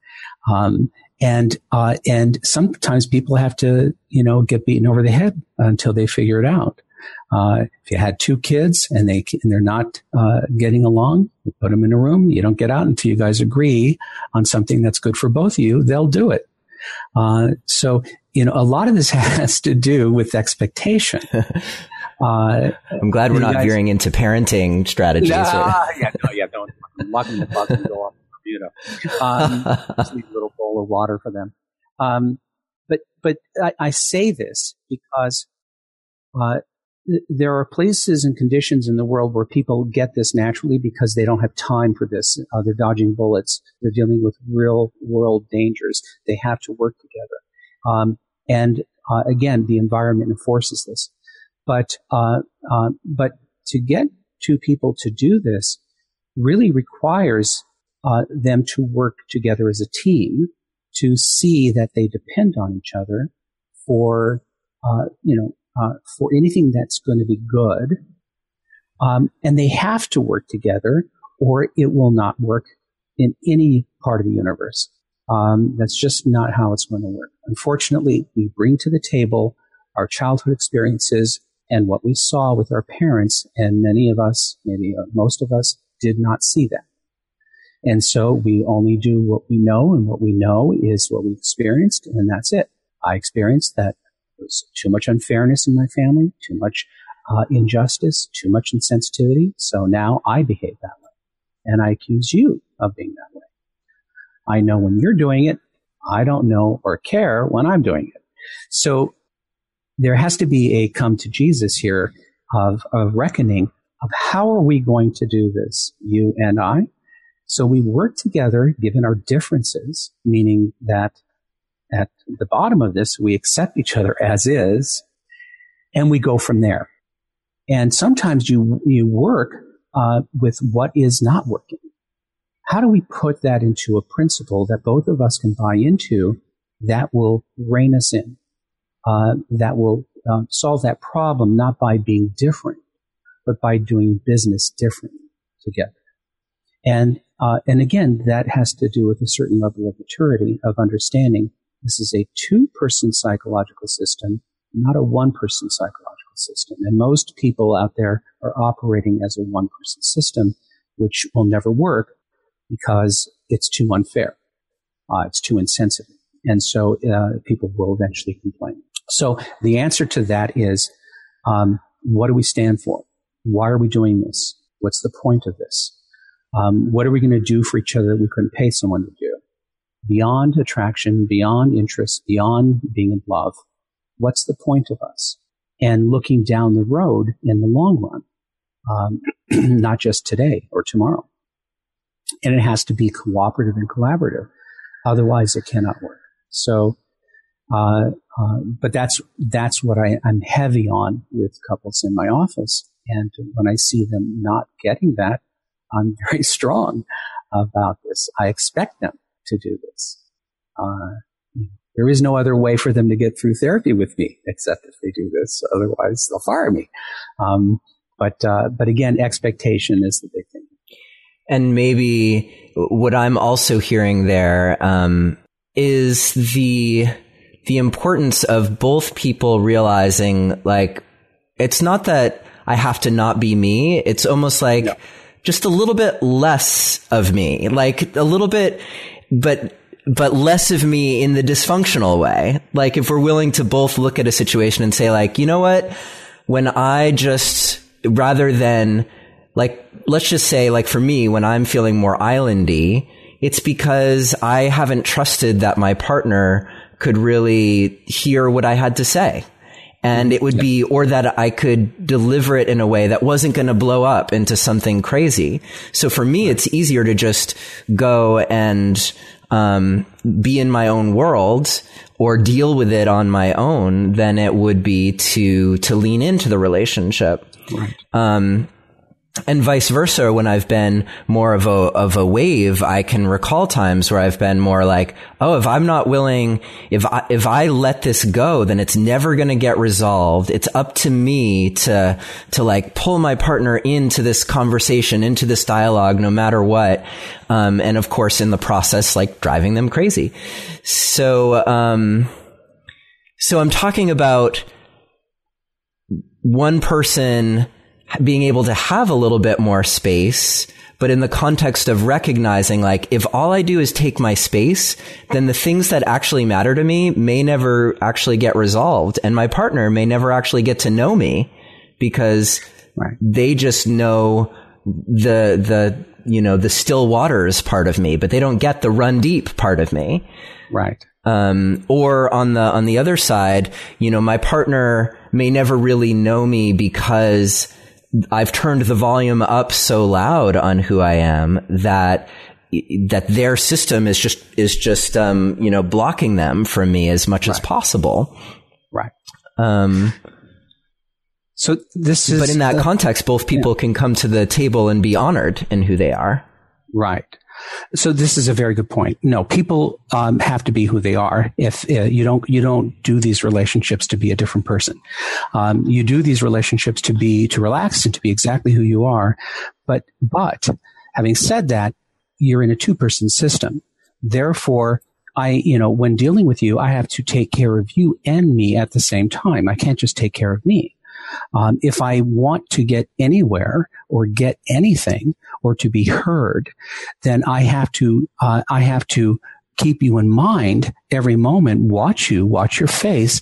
Um, and uh, and sometimes people have to, you know, get beaten over the head until they figure it out. Uh, if you had two kids and they and they're not uh, getting along, you put them in a room. You don't get out until you guys agree on something that's good for both of you. They'll do it. Uh, so you know, a lot of this has to do with expectation. Uh, I'm glad we're not guys, veering into parenting strategies. Nah, yeah, no, yeah, don't. lock them in the closet and go off Bermuda. Um, just leave a little bowl of water for them. Um, but but I, I, say this because uh, there are places and conditions in the world where people get this naturally because they don't have time for this. Uh, they're dodging bullets. They're dealing with real world dangers. They have to work together. Um, and uh, again, the environment enforces this. But uh, uh, but to get two people to do this really requires uh, them to work together as a team to see that they depend on each other for uh, you know uh, for anything that's going to be good. Um, and they have to work together or it will not work in any part of the universe. Um, that's just not how it's going to work. Unfortunately, we bring to the table our childhood experiences and what we saw with our parents, and many of us, maybe uh, most of us, did not see that. And so we only do what we know, and what we know is what we experienced, and that's it. I experienced that was too much unfairness in my family, too much uh, injustice, too much insensitivity. So now I behave that way. And I accuse you of being that way. I know when you're doing it. I don't know or care when I'm doing it. So there has to be a come to Jesus here of, of reckoning of how are we going to do this, you and I? So we work together given our differences, meaning that at the bottom of this, we accept each other as is, and we go from there. And sometimes you you work uh, with what is not working. how do we put that into a principle that both of us can buy into that will rein us in, uh, that will um, solve that problem not by being different, but by doing business differently together. And uh, and again, that has to do with a certain level of maturity of understanding this is a two-person psychological system, not a one-person psychological system. And most people out there are operating as a one-person system, which will never work because it's too unfair. Uh, it's too insensitive. And so uh, people will eventually complain. So the answer to that is, um, what do we stand for? Why are we doing this? What's the point of this? Um, what are we going to do for each other that we couldn't pay someone to do? Beyond attraction, beyond interest, beyond being in love, what's the point of us? And looking down the road in the long run, um, not just today or tomorrow. And it has to be cooperative and collaborative. Otherwise, it cannot work. So, uh, uh, but that's that's what I, I'm heavy on with couples in my office. And when I see them not getting that, I'm very strong about this. I expect them to do this. Uh, there is no other way for them to get through therapy with me except if they do this. Otherwise, they'll fire me. Um, but uh, but again, expectation is the big thing. And maybe what I'm also hearing there um, is the the importance of both people realizing like it's not that I have to not be me. It's almost like no. just a little bit less of me, like a little bit, but but less of me in the dysfunctional way. Like if we're willing to both look at a situation and say like, you know what? When I just rather than like let's just say like for me when I'm feeling more islandy, it's because I haven't trusted that my partner could really hear what I had to say. And it would be, or that I could deliver it in a way that wasn't going to blow up into something crazy. So for me, it's easier to just go and, um, be in my own world or deal with it on my own than it would be to, to lean into the relationship. Right. Um, and vice versa when i've been more of a of a wave i can recall times where i've been more like oh if i'm not willing if i if i let this go then it's never going to get resolved. It's up to me to to like pull my partner into this conversation into this dialogue no matter what. Um, and of course in the process like driving them crazy. So um so i'm talking about one person being able to have a little bit more space, but in the context of recognizing like if all I do is take my space, then the things that actually matter to me may never actually get resolved and my partner may never actually get to know me because right. they just know the the you know the still waters part of me, but they don't get the run deep part of me. Right. Um, or on the on the other side, you know, my partner may never really know me because I've turned the volume up so loud on who I am that that their system is just is just um, you know blocking them from me as much right. as possible. Right. Um, so this is, but in that uh, context, both people yeah. can come to the table and be honored in who they are. Right. So this is a very good point. No, people um, have to be who they are. If uh, you don't, you don't do these relationships to be a different person. Um, you do these relationships to be to relax and to be exactly who you are. But but having said that, you're in a two person system. Therefore, I, you know, when dealing with you, I have to take care of you and me at the same time. I can't just take care of me. Um, if I want to get anywhere or get anything or to be heard, then I have to, uh, I have to keep you in mind every moment, watch you, watch your face.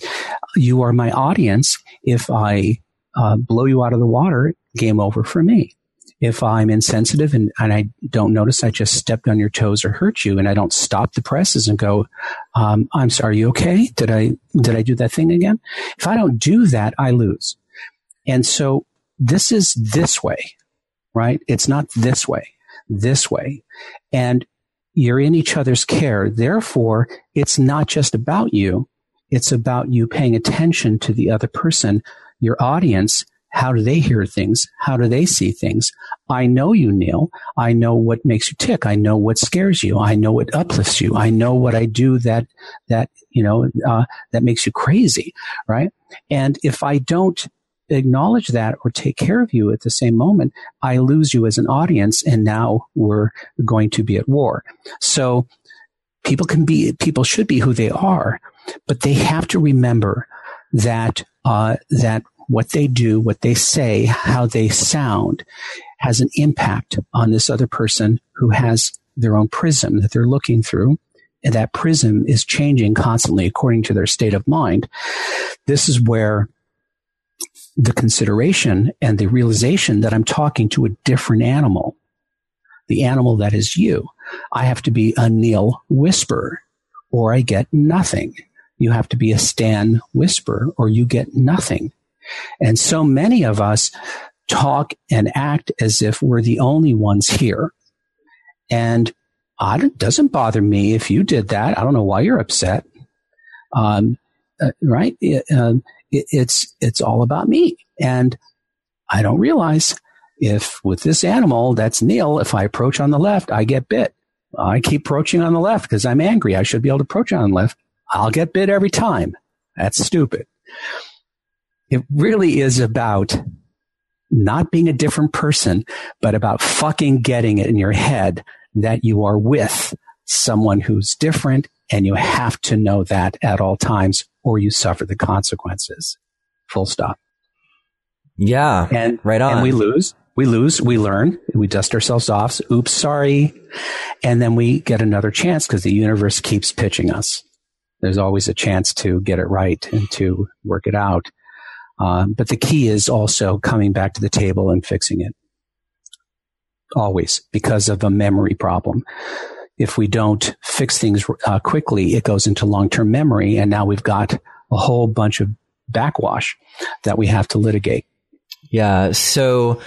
You are my audience. If I uh, blow you out of the water, game over for me. If I'm insensitive and, and I don't notice I just stepped on your toes or hurt you and I don't stop the presses and go, um, I'm sorry, you okay? Did I, did I do that thing again? If I don't do that, I lose. And so this is this way, right? It's not this way, this way. And you're in each other's care. Therefore, it's not just about you. It's about you paying attention to the other person, your audience, how do they hear things? How do they see things? I know you, Neil. I know what makes you tick. I know what scares you. I know what uplifts you. I know what I do that, that, you know, uh, that makes you crazy, right? And if I don't acknowledge that or take care of you at the same moment, I lose you as an audience. And now we're going to be at war. So people can be, people should be who they are, but they have to remember that, uh, that what they do, what they say, how they sound has an impact on this other person who has their own prism that they're looking through. And that prism is changing constantly according to their state of mind. This is where the consideration and the realization that I'm talking to a different animal, the animal that is you. I have to be a Neil whisper or I get nothing. You have to be a Stan whisper or you get nothing. And so many of us talk and act as if we're the only ones here. And it doesn't bother me if you did that. I don't know why you're upset. Um, uh, right? Uh, it, it's, it's all about me. And I don't realize if with this animal, that's Neil, if I approach on the left, I get bit. I keep approaching on the left because I'm angry. I should be able to approach on the left. I'll get bit every time. That's stupid. It really is about not being a different person, but about fucking getting it in your head that you are with someone who's different and you have to know that at all times or you suffer the consequences. Full stop. Yeah. And right on. And we lose. We lose. We learn. We dust ourselves off. Oops, sorry. And then we get another chance because the universe keeps pitching us. There's always a chance to get it right and to work it out. Um, but the key is also coming back to the table and fixing it. Always because of a memory problem. If we don't fix things uh, quickly, it goes into long-term memory. And now we've got a whole bunch of backwash that we have to litigate. Yeah. So,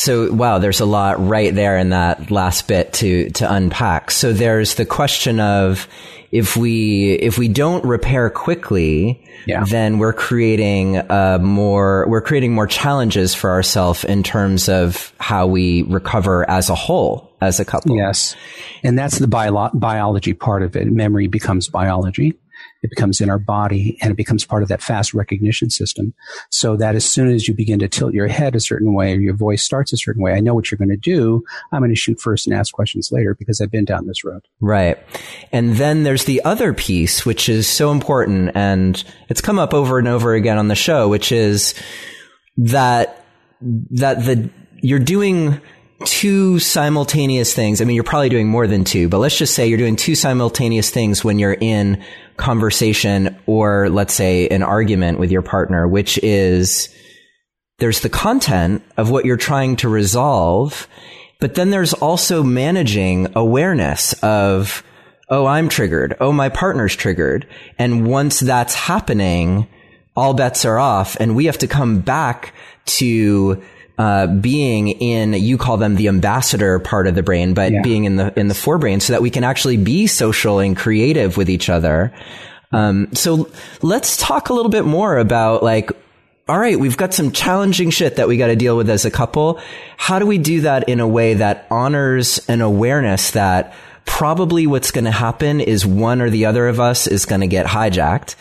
so wow, there's a lot right there in that last bit to, to unpack. So there's the question of, if we if we don't repair quickly, yeah. then we're creating uh, more we're creating more challenges for ourselves in terms of how we recover as a whole as a couple. Yes, and that's the bio- biology part of it. Memory becomes biology. It becomes in our body and it becomes part of that fast recognition system. So that as soon as you begin to tilt your head a certain way or your voice starts a certain way, I know what you're going to do. I'm going to shoot first and ask questions later because I've been down this road. Right. And then there's the other piece, which is so important and it's come up over and over again on the show, which is that, that the, you're doing two simultaneous things. I mean, you're probably doing more than two, but let's just say you're doing two simultaneous things when you're in conversation or let's say an argument with your partner, which is there's the content of what you're trying to resolve, but then there's also managing awareness of, oh, I'm triggered. Oh, my partner's triggered. And once that's happening, all bets are off and we have to come back to uh, being in you call them the ambassador part of the brain, but yeah. being in the in the forebrain, so that we can actually be social and creative with each other. Um, so let's talk a little bit more about like. All right, we've got some challenging shit that we got to deal with as a couple. How do we do that in a way that honors an awareness that probably what's going to happen is one or the other of us is going to get hijacked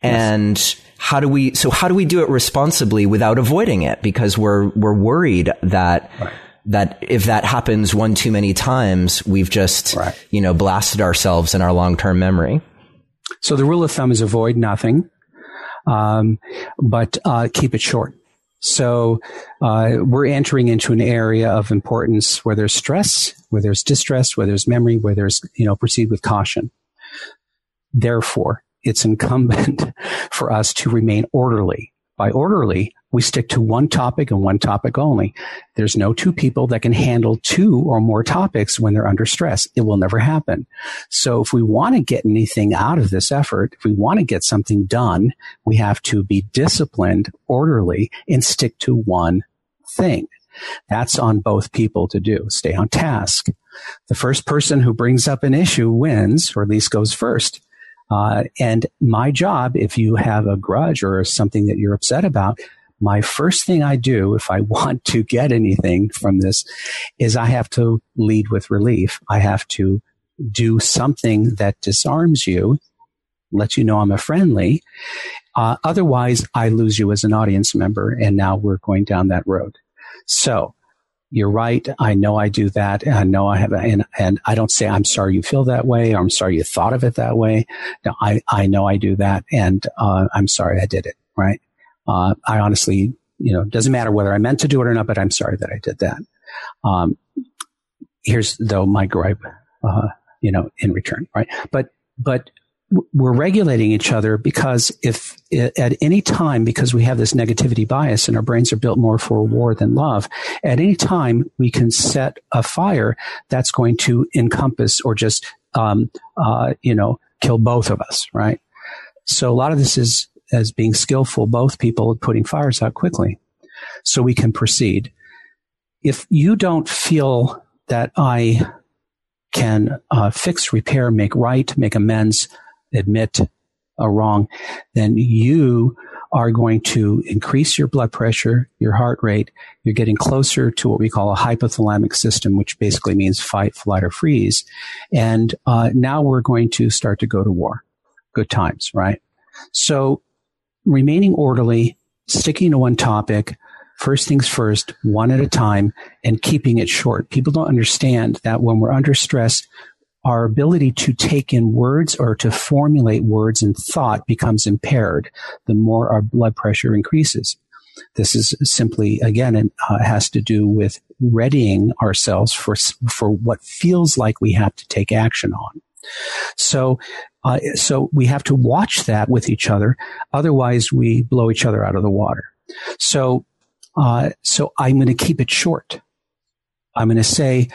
and yes how do we so how do we do it responsibly without avoiding it because we're we're worried that right. that if that happens one too many times we've just right. you know blasted ourselves in our long-term memory so the rule of thumb is avoid nothing um, but uh, keep it short so uh, we're entering into an area of importance where there's stress where there's distress where there's memory where there's you know proceed with caution therefore it's incumbent for us to remain orderly. By orderly, we stick to one topic and one topic only. There's no two people that can handle two or more topics when they're under stress. It will never happen. So if we want to get anything out of this effort, if we want to get something done, we have to be disciplined, orderly, and stick to one thing. That's on both people to do. Stay on task. The first person who brings up an issue wins, or at least goes first. Uh, and my job, if you have a grudge or something that you're upset about, my first thing I do if I want to get anything from this is I have to lead with relief. I have to do something that disarms you, let you know I'm a friendly. Uh, otherwise, I lose you as an audience member, and now we're going down that road. So you're right. I know I do that. I know I have, and, and I don't say, I'm sorry you feel that way, or I'm sorry you thought of it that way. No, I, I know I do that, and uh, I'm sorry I did it, right? Uh, I honestly, you know, doesn't matter whether I meant to do it or not, but I'm sorry that I did that. Um, here's though my gripe, uh, you know, in return, right? But, but we're regulating each other because if at any time, because we have this negativity bias and our brains are built more for war than love, at any time we can set a fire that's going to encompass or just, um, uh, you know, kill both of us, right? So a lot of this is as being skillful, both people putting fires out quickly so we can proceed. If you don't feel that I can uh, fix, repair, make right, make amends, admit a wrong, then you are going to increase your blood pressure, your heart rate. You're getting closer to what we call a hypothalamic system, which basically means fight, flight, or freeze. And uh, now we're going to start to go to war. Good times, right? So remaining orderly, sticking to one topic, first things first, one at a time, and keeping it short. People don't understand that when we're under stress, our ability to take in words or to formulate words and thought becomes impaired the more our blood pressure increases. This is simply, again, uh, has to do with readying ourselves for, for what feels like we have to take action on. So, uh, so we have to watch that with each other. Otherwise, we blow each other out of the water. So, uh, so I'm going to keep it short. I'm going to say,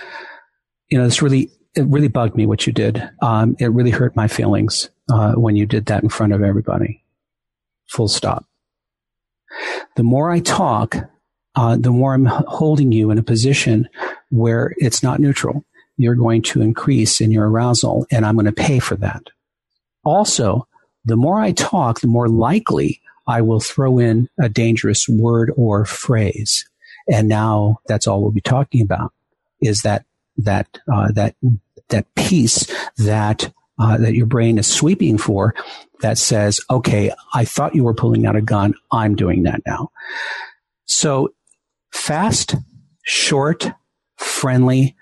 you know, this really, it really bugged me what you did. Um, it really hurt my feelings uh, when you did that in front of everybody. Full stop. The more I talk, uh, the more I'm holding you in a position where it's not neutral you're going to increase in your arousal and I'm going to pay for that. Also, the more I talk, the more likely I will throw in a dangerous word or phrase. And now that's all we'll be talking about is that, that, uh, that, that piece that, uh, that your brain is sweeping for that says, okay, I thought you were pulling out a gun. I'm doing that now. So fast, short, friendly,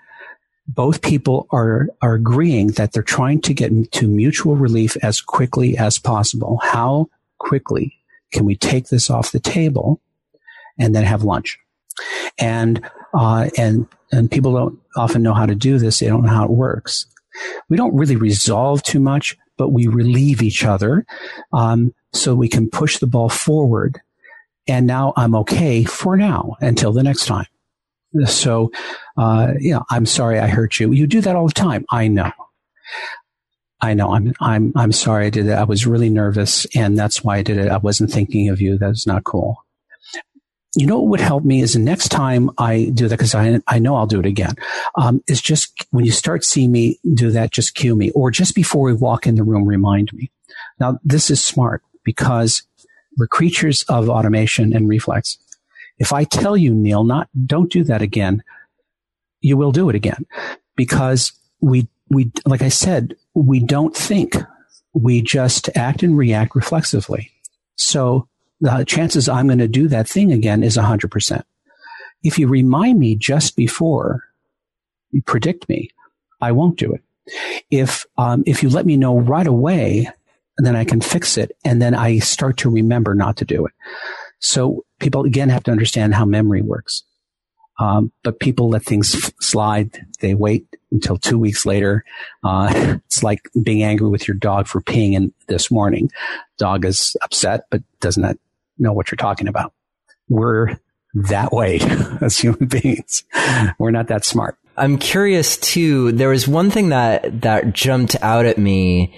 both people are are agreeing that they're trying to get to mutual relief as quickly as possible. How quickly can we take this off the table and then have lunch? And uh, and and people don't often know how to do this. They don't know how it works. We don't really resolve too much, but we relieve each other um, so we can push the ball forward. And now I'm okay for now until the next time. So, uh, I'm sorry I hurt you. You do that all the time. I know. I know. I'm, I'm, I'm sorry I did it. I was really nervous and that's why I did it. I wasn't thinking of you. That's not cool. You know what would help me is the next time I do that, because I, I know I'll do it again, um, is just when you start seeing me do that, just cue me or just before we walk in the room, remind me. Now, this is smart because we're creatures of automation and reflex. If I tell you, Neil, not, don't do that again, you will do it again because we, we, like I said, we don't think. We just act and react reflexively. So the chances I'm going to do that thing again is 100%. If you remind me just before you predict me, I won't do it. If, um, if you let me know right away, then I can fix it and then I start to remember not to do it. So people again have to understand how memory works. Um, but people let things f- slide. They wait until two weeks later. Uh, it's like being angry with your dog for peeing in this morning. Dog is upset, but does not know what you're talking about. We're that way as human beings. We're not that smart. I'm curious too. There was one thing that, that jumped out at me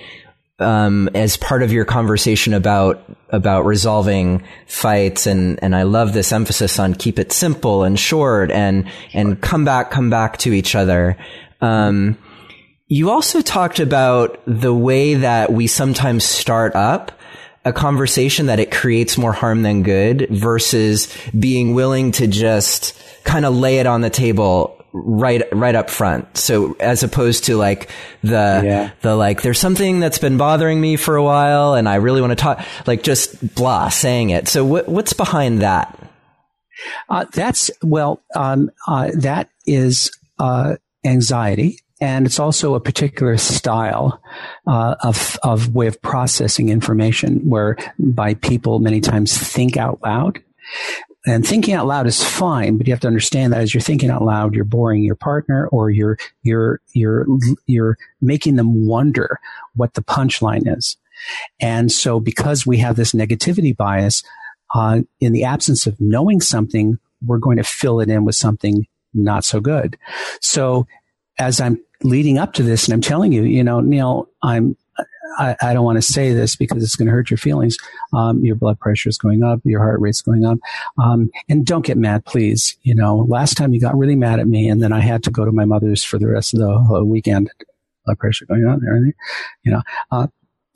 um, as part of your conversation about about resolving fights, and and I love this emphasis on keep it simple and short, and and come back, come back to each other. Um, you also talked about the way that we sometimes start up a conversation that it creates more harm than good versus being willing to just kind of lay it on the table right right up front. So as opposed to like the yeah. the like there's something that's been bothering me for a while and I really want to talk like just blah saying it. So what what's behind that? Uh, that's well um, uh, that is uh, anxiety and it's also a particular style uh, of of way of processing information, where by people many times think out loud. And thinking out loud is fine, but you have to understand that as you're thinking out loud, you're boring your partner, or you're you're you're you're making them wonder what the punchline is. And so, because we have this negativity bias, uh, in the absence of knowing something, we're going to fill it in with something not so good. So, as I'm leading up to this, and I'm telling you, you know, Neil, I'm, I, I don't want to say this because it's going to hurt your feelings. Um, your blood pressure is going up, your heart rate's going up, um, and don't get mad, please. You know, last time you got really mad at me, and then I had to go to my mother's for the rest of the weekend. Blood pressure going on and everything, you know. Uh,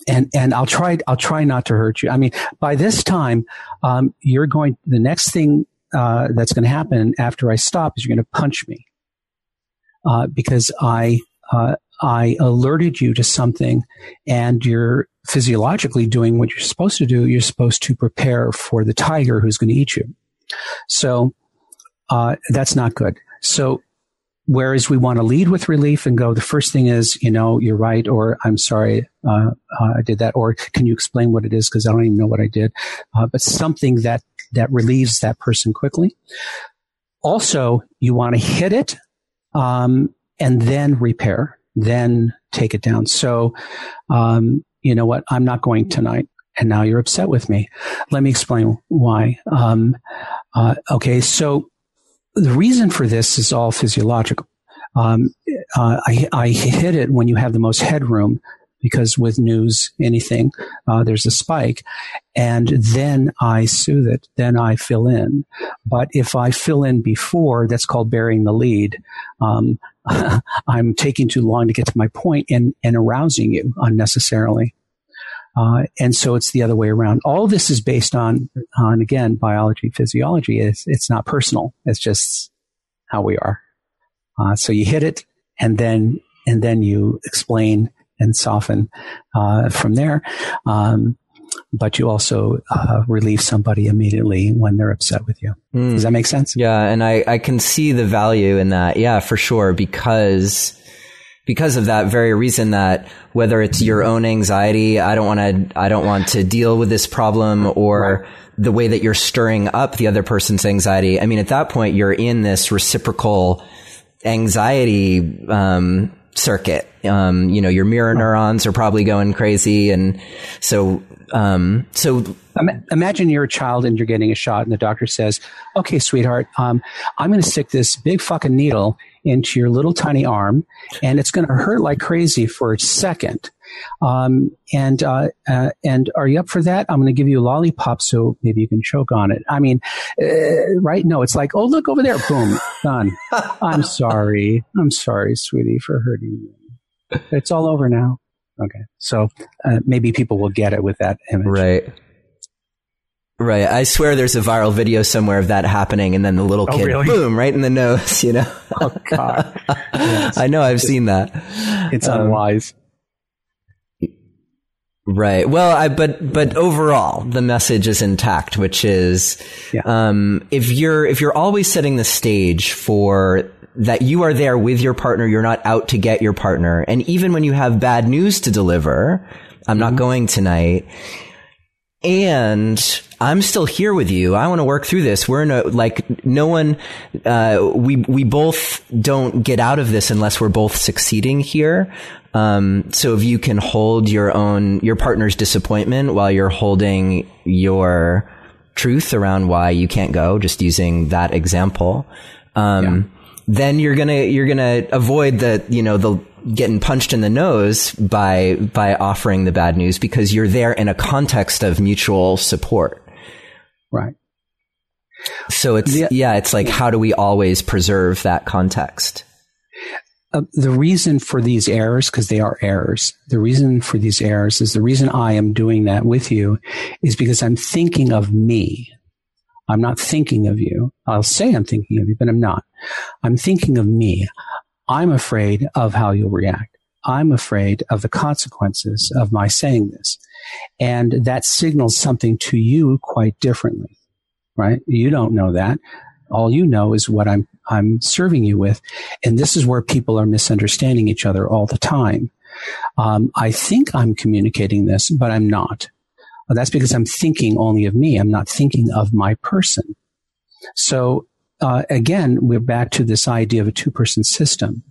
and and I'll try I'll try not to hurt you. I mean, by this time, um, you're going. The next thing uh, that's going to happen after I stop is you're going to punch me uh, because I uh, I alerted you to something, and you're physiologically doing what you're supposed to do. You're supposed to prepare for the tiger who's going to eat you. So uh, that's not good. So whereas we want to lead with relief and go, the first thing is, you know, you're right, or I'm sorry, uh, uh, I did that, or can you explain what it is because I don't even know what I did, uh, but something that that relieves that person quickly. Also, you want to hit it um, and then repair, then take it down. So, um, you know what? I'm not going tonight. And now you're upset with me. Let me explain why. Um, uh, okay, so the reason for this is all physiological. Um, uh, I, I hit it when you have the most headroom because with news, anything, uh, there's a spike. And then I soothe it. Then I fill in. But if I fill in before, that's called burying the lead. Um, I'm taking too long to get to my point and, and arousing you unnecessarily. Uh, and so it's the other way around. All this is based on, on again, biology, physiology. It's, it's not personal. It's just how we are. Uh, so you hit it and then, and then you explain and soften uh, from there. Um, but you also uh, relieve somebody immediately when they're upset with you. Mm. Does that make sense? Yeah, and I, I can see the value in that. Yeah, for sure, because because of that very reason that whether it's your own anxiety, I don't want to I don't want to deal with this problem or right. the way that you're stirring up the other person's anxiety. I mean, at that point, you're in this reciprocal anxiety um, circuit. Um, you know, your mirror neurons are probably going crazy. And so, um, so imagine you're a child and you're getting a shot and the doctor says, okay, sweetheart, um, I'm going to stick this big fucking needle into your little tiny arm and it's going to hurt like crazy for a second. Um, and uh, uh, and are you up for that? I'm going to give you a lollipop so maybe you can choke on it. I mean, uh, right? No, it's like, oh look over there, boom, done. I'm sorry, I'm sorry, sweetie, for hurting you. It's all over now. Okay, so uh, maybe people will get it with that image, right? Right. I swear there's a viral video somewhere of that happening and then the little oh, kid, oh, really? boom, right in the nose, you know? Oh, God. yes. I know. I've seen that. It's um, unwise. Right. Well, I, but but overall, the message is intact, which is, yeah. um, if you're if you're always setting the stage for that you are there with your partner, you're not out to get your partner, and even when you have bad news to deliver, I'm mm-hmm. not going tonight, and I'm still here with you. I want to work through this. We're in a, like no one. Uh, we we both don't get out of this unless we're both succeeding here. Um, so if you can hold your own, your partner's disappointment while you're holding your truth around why you can't go, just using that example, um, yeah. Then you're gonna, you're gonna avoid the, you know, the getting punched in the nose by, by offering the bad news because you're there in a context of mutual support. Right. So it's, yeah, yeah it's like, how do we always preserve that context? uh, the reason for these errors, because they are errors, the reason for these errors is the reason I am doing that with you is because I'm thinking of me. I'm not thinking of you. I'll say I'm thinking of you, but I'm not. I'm thinking of me. I'm afraid of how you'll react. I'm afraid of the consequences of my saying this. And that signals something to you quite differently, right? You don't know that. All you know is what I'm, I'm serving you with. And this is where people are misunderstanding each other all the time. Um, I think I'm communicating this, but I'm not. That's because I'm thinking only of me. I'm not thinking of my person. So uh, again, we're back to this idea of a two person system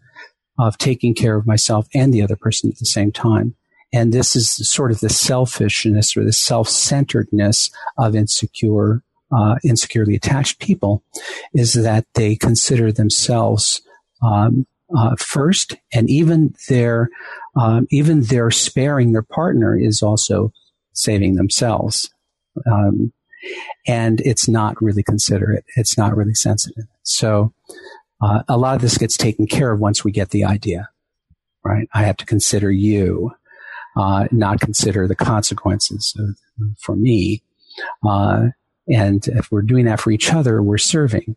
of taking care of myself and the other person at the same time. And this is sort of the selfishness or the self centeredness of insecure, uh, insecurely attached people is that they consider themselves um, uh, first, and even their um, even their sparing their partner is also saving themselves. Um, and it's not really considerate. It's not really sensitive. So uh, a lot of this gets taken care of once we get the idea, right? I have to consider you, uh, not consider the consequences of, for me. Uh, and if we're doing that for each other, we're serving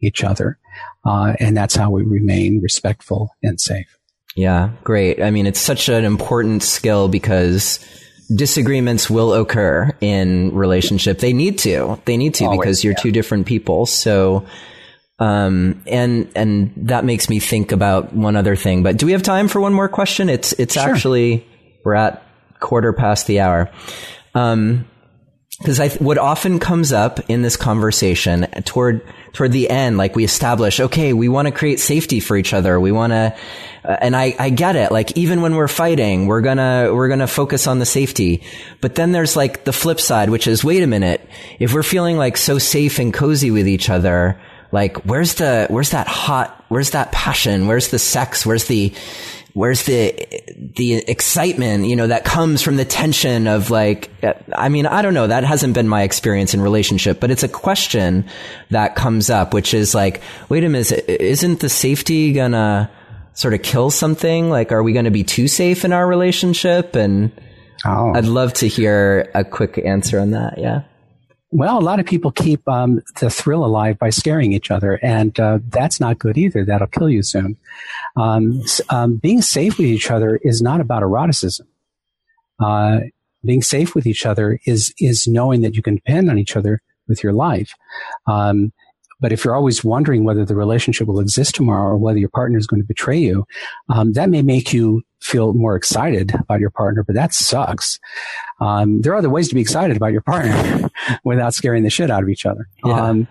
each other. Uh, and that's how we remain respectful and safe. Yeah, great. I mean, it's such an important skill because disagreements will occur in relationship. They need to. They need to Always, because you're yeah. two different people. So um, and and that makes me think about one other thing. But do we have time for one more question? It's it's sure. actually we're at quarter past the hour. Um, because I what often comes up in this conversation toward toward the end, like we establish, okay, we want to create safety for each other. We want to, uh, and I I get it. Like even when we're fighting, we're gonna we're gonna focus on the safety. But then there's like the flip side, which is, wait a minute, if we're feeling like so safe and cozy with each other, like where's the where's that hot where's that passion where's the sex where's the where's the the excitement you know that comes from the tension of like i mean i don't know that hasn't been my experience in relationship but it's a question that comes up which is like wait a minute isn't the safety gonna sort of kill something? Like are we gonna be too safe in our relationship? And oh. i'd love to hear a quick answer on that yeah well, a lot of people keep um, the thrill alive by scaring each other, and uh, that's not good either. That'll kill you soon. Um, um, being safe with each other is not about eroticism. Uh, being safe with each other is is knowing that you can depend on each other with your life. Um, but if you're always wondering whether the relationship will exist tomorrow or whether your partner is going to betray you, um, that may make you feel more excited about your partner, but that sucks. Um, there are other ways to be excited about your partner without scaring the shit out of each other. Yeah. Um,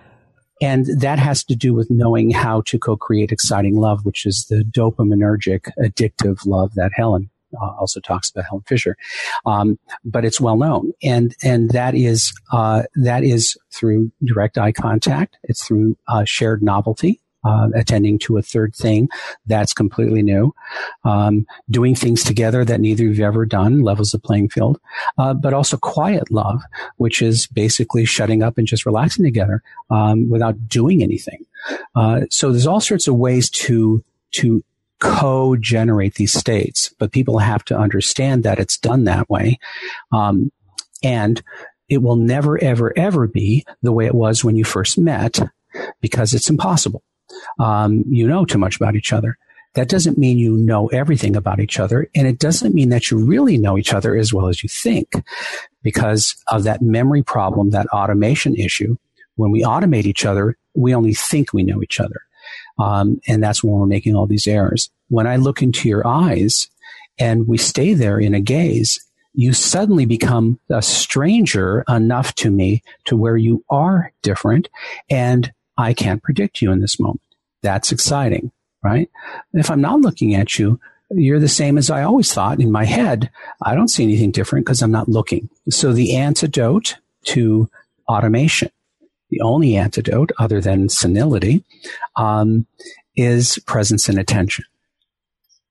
and that has to do with knowing how to co-create exciting love, which is the dopaminergic, addictive love that Helen uh, also talks about Helen Fisher. Um, but it's well known. And, and that is, uh, that is through direct eye contact. It's through, uh, shared novelty. Uh, attending to a third thing that's completely new, um, doing things together that neither of you ever done, levels the playing field, uh, but also quiet love, which is basically shutting up and just relaxing together um, without doing anything. Uh, so there's all sorts of ways to to co-generate these states, but people have to understand that it's done that way. Um, and it will never, ever, ever be the way it was when you first met because it's impossible. Um, you know too much about each other. That doesn't mean you know everything about each other. And it doesn't mean that you really know each other as well as you think because of that memory problem, that automation issue. When we automate each other, we only think we know each other. Um, and that's when we're making all these errors. When I look into your eyes and we stay there in a gaze, you suddenly become a stranger enough to me to where you are different and I can't predict you in this moment. That's exciting, right? If I'm not looking at you, you're the same as I always thought in my head. I don't see anything different because I'm not looking. So the antidote to automation the only antidote other than senility um, is presence and attention.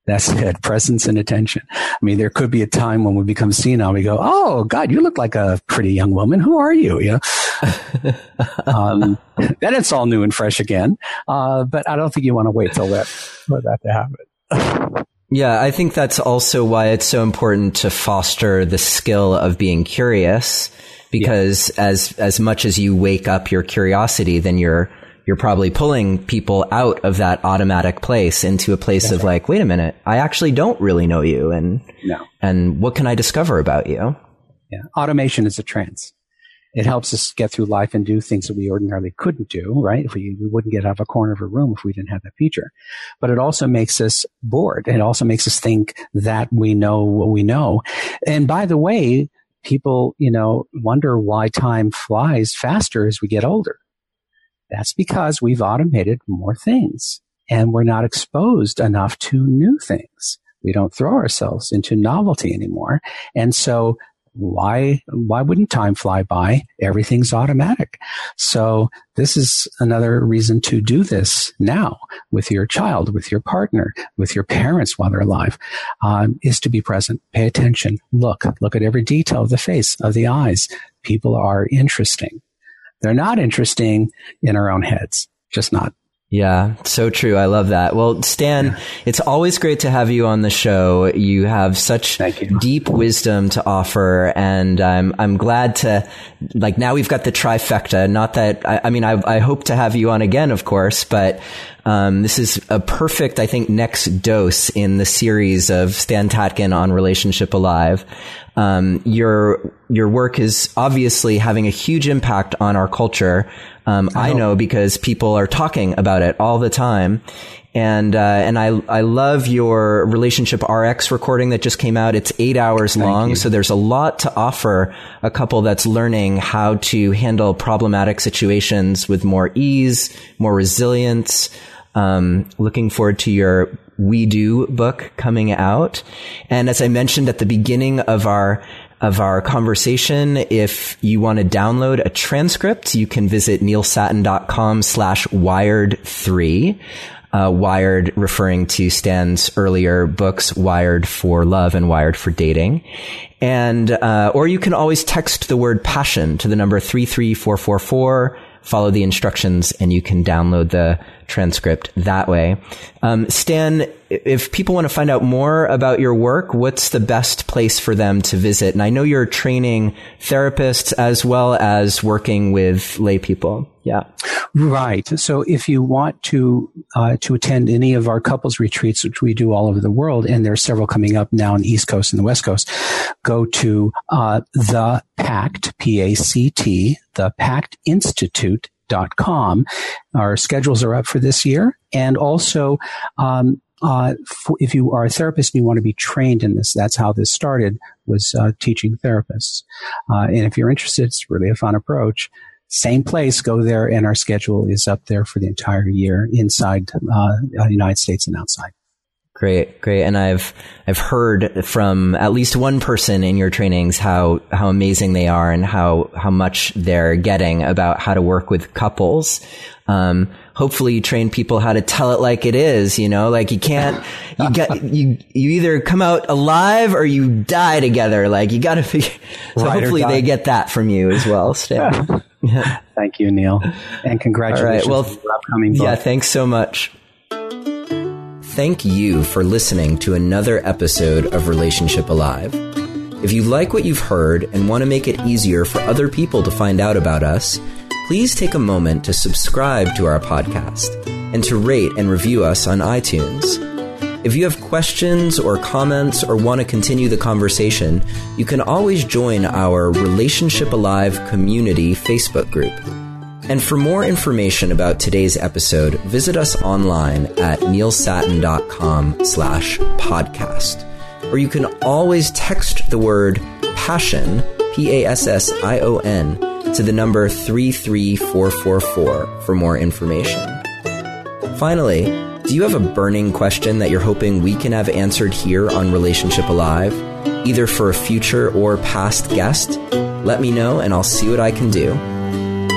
That's it. Presence and attention. I mean, there could be a time when we become senile. We go, "Oh God, you look like a pretty young woman. Who are you?" You know. um, then it's all new and fresh again. Uh, but I don't think you want to wait till that for that to happen. Yeah, I think that's also why it's so important to foster the skill of being curious because yeah. as as much as you wake up your curiosity then you're you're probably pulling people out of that automatic place into a place that's of right. like wait a minute, I actually don't really know you and no. and what can I discover about you? Yeah, automation is a trance it helps us get through life and do things that we ordinarily couldn't do, right? If we, we wouldn't get out of a corner of a room if we didn't have that feature. But it also makes us bored. It also makes us think that we know what we know. And by the way, people, you know, wonder why time flies faster as we get older. That's because we've automated more things and we're not exposed enough to new things. We don't throw ourselves into novelty anymore. And so why why wouldn't time fly by? Everything's automatic. So this is another reason to do this now with your child with your partner with your parents while they're alive um, is to be present. Pay attention. Look. Look at every detail of the face of the eyes. People are interesting. They're not interesting in our own heads. Just not yeah, so true. I love that. Well, Stan, yeah. it's always great to have you on the show. You have such you. deep wisdom to offer, and I'm I'm glad to like now we've got the trifecta. Not that I, I mean I I hope to have you on again, of course, but um, this is a perfect, I think, next dose in the series of Stan Tatkin on Relationship Alive. Um, your your work is obviously having a huge impact on our culture. Um, I, I know because people are talking about it all the time. And, uh, and I, I love your relationship RX recording that just came out. It's eight hours Thank long. You. So there's a lot to offer a couple that's learning how to handle problematic situations with more ease, more resilience. Um, looking forward to your We Do book coming out. And as I mentioned at the beginning of our of our conversation. If you want to download a transcript, you can visit neilsattin.com slash wired three. Uh, wired referring to Stan's earlier books, Wired for Love and Wired for Dating. And, uh, or you can always text the word passion to the number 33444 follow the instructions and you can download the transcript that way. Um, Stan, if people want to find out more about your work, what's the best place for them to visit? And I know you're training therapists as well as working with lay people. Yeah. Right. So if you want to uh, to attend any of our couples retreats, which we do all over the world, and there are several coming up now on the East Coast and the West Coast, go to uh, the Pact P A C T the Pact Institute com. Our schedules are up for this year, and also. Um, uh, if you are a therapist and you want to be trained in this, that's how this started, was uh, teaching therapists. Uh, and if you're interested, it's really a fun approach same place, go there, and our schedule is up there for the entire year inside uh, uh, United States and outside. Great, great. And I've I've heard from at least one person in your trainings how how amazing they are and how how much they're getting about how to work with couples. Um, hopefully you train people how to tell it like it is, you know, like you can't, you get, you, you either come out alive or you die together. Like you got to figure, so right hopefully they get that from you as well, Stan. Yeah. Thank you, Neil. And congratulations well, on your upcoming book. Yeah, thanks so much. Thank you for listening to another episode of Relationship Alive. If you like what you've heard and want to make it easier for other people to find out about us, please take a moment to subscribe to our podcast and to rate and review us on iTunes. If you have questions or comments or want to continue the conversation, you can always join our Relationship Alive community Facebook group. And for more information about today's episode, visit us online at neilsattin.com slash podcast. Or you can always text the word passion, P-A-S-S-I-O-N, to the number 33444 for more information. Finally, do you have a burning question that you're hoping we can have answered here on Relationship Alive, either for a future or past guest? Let me know and I'll see what I can do.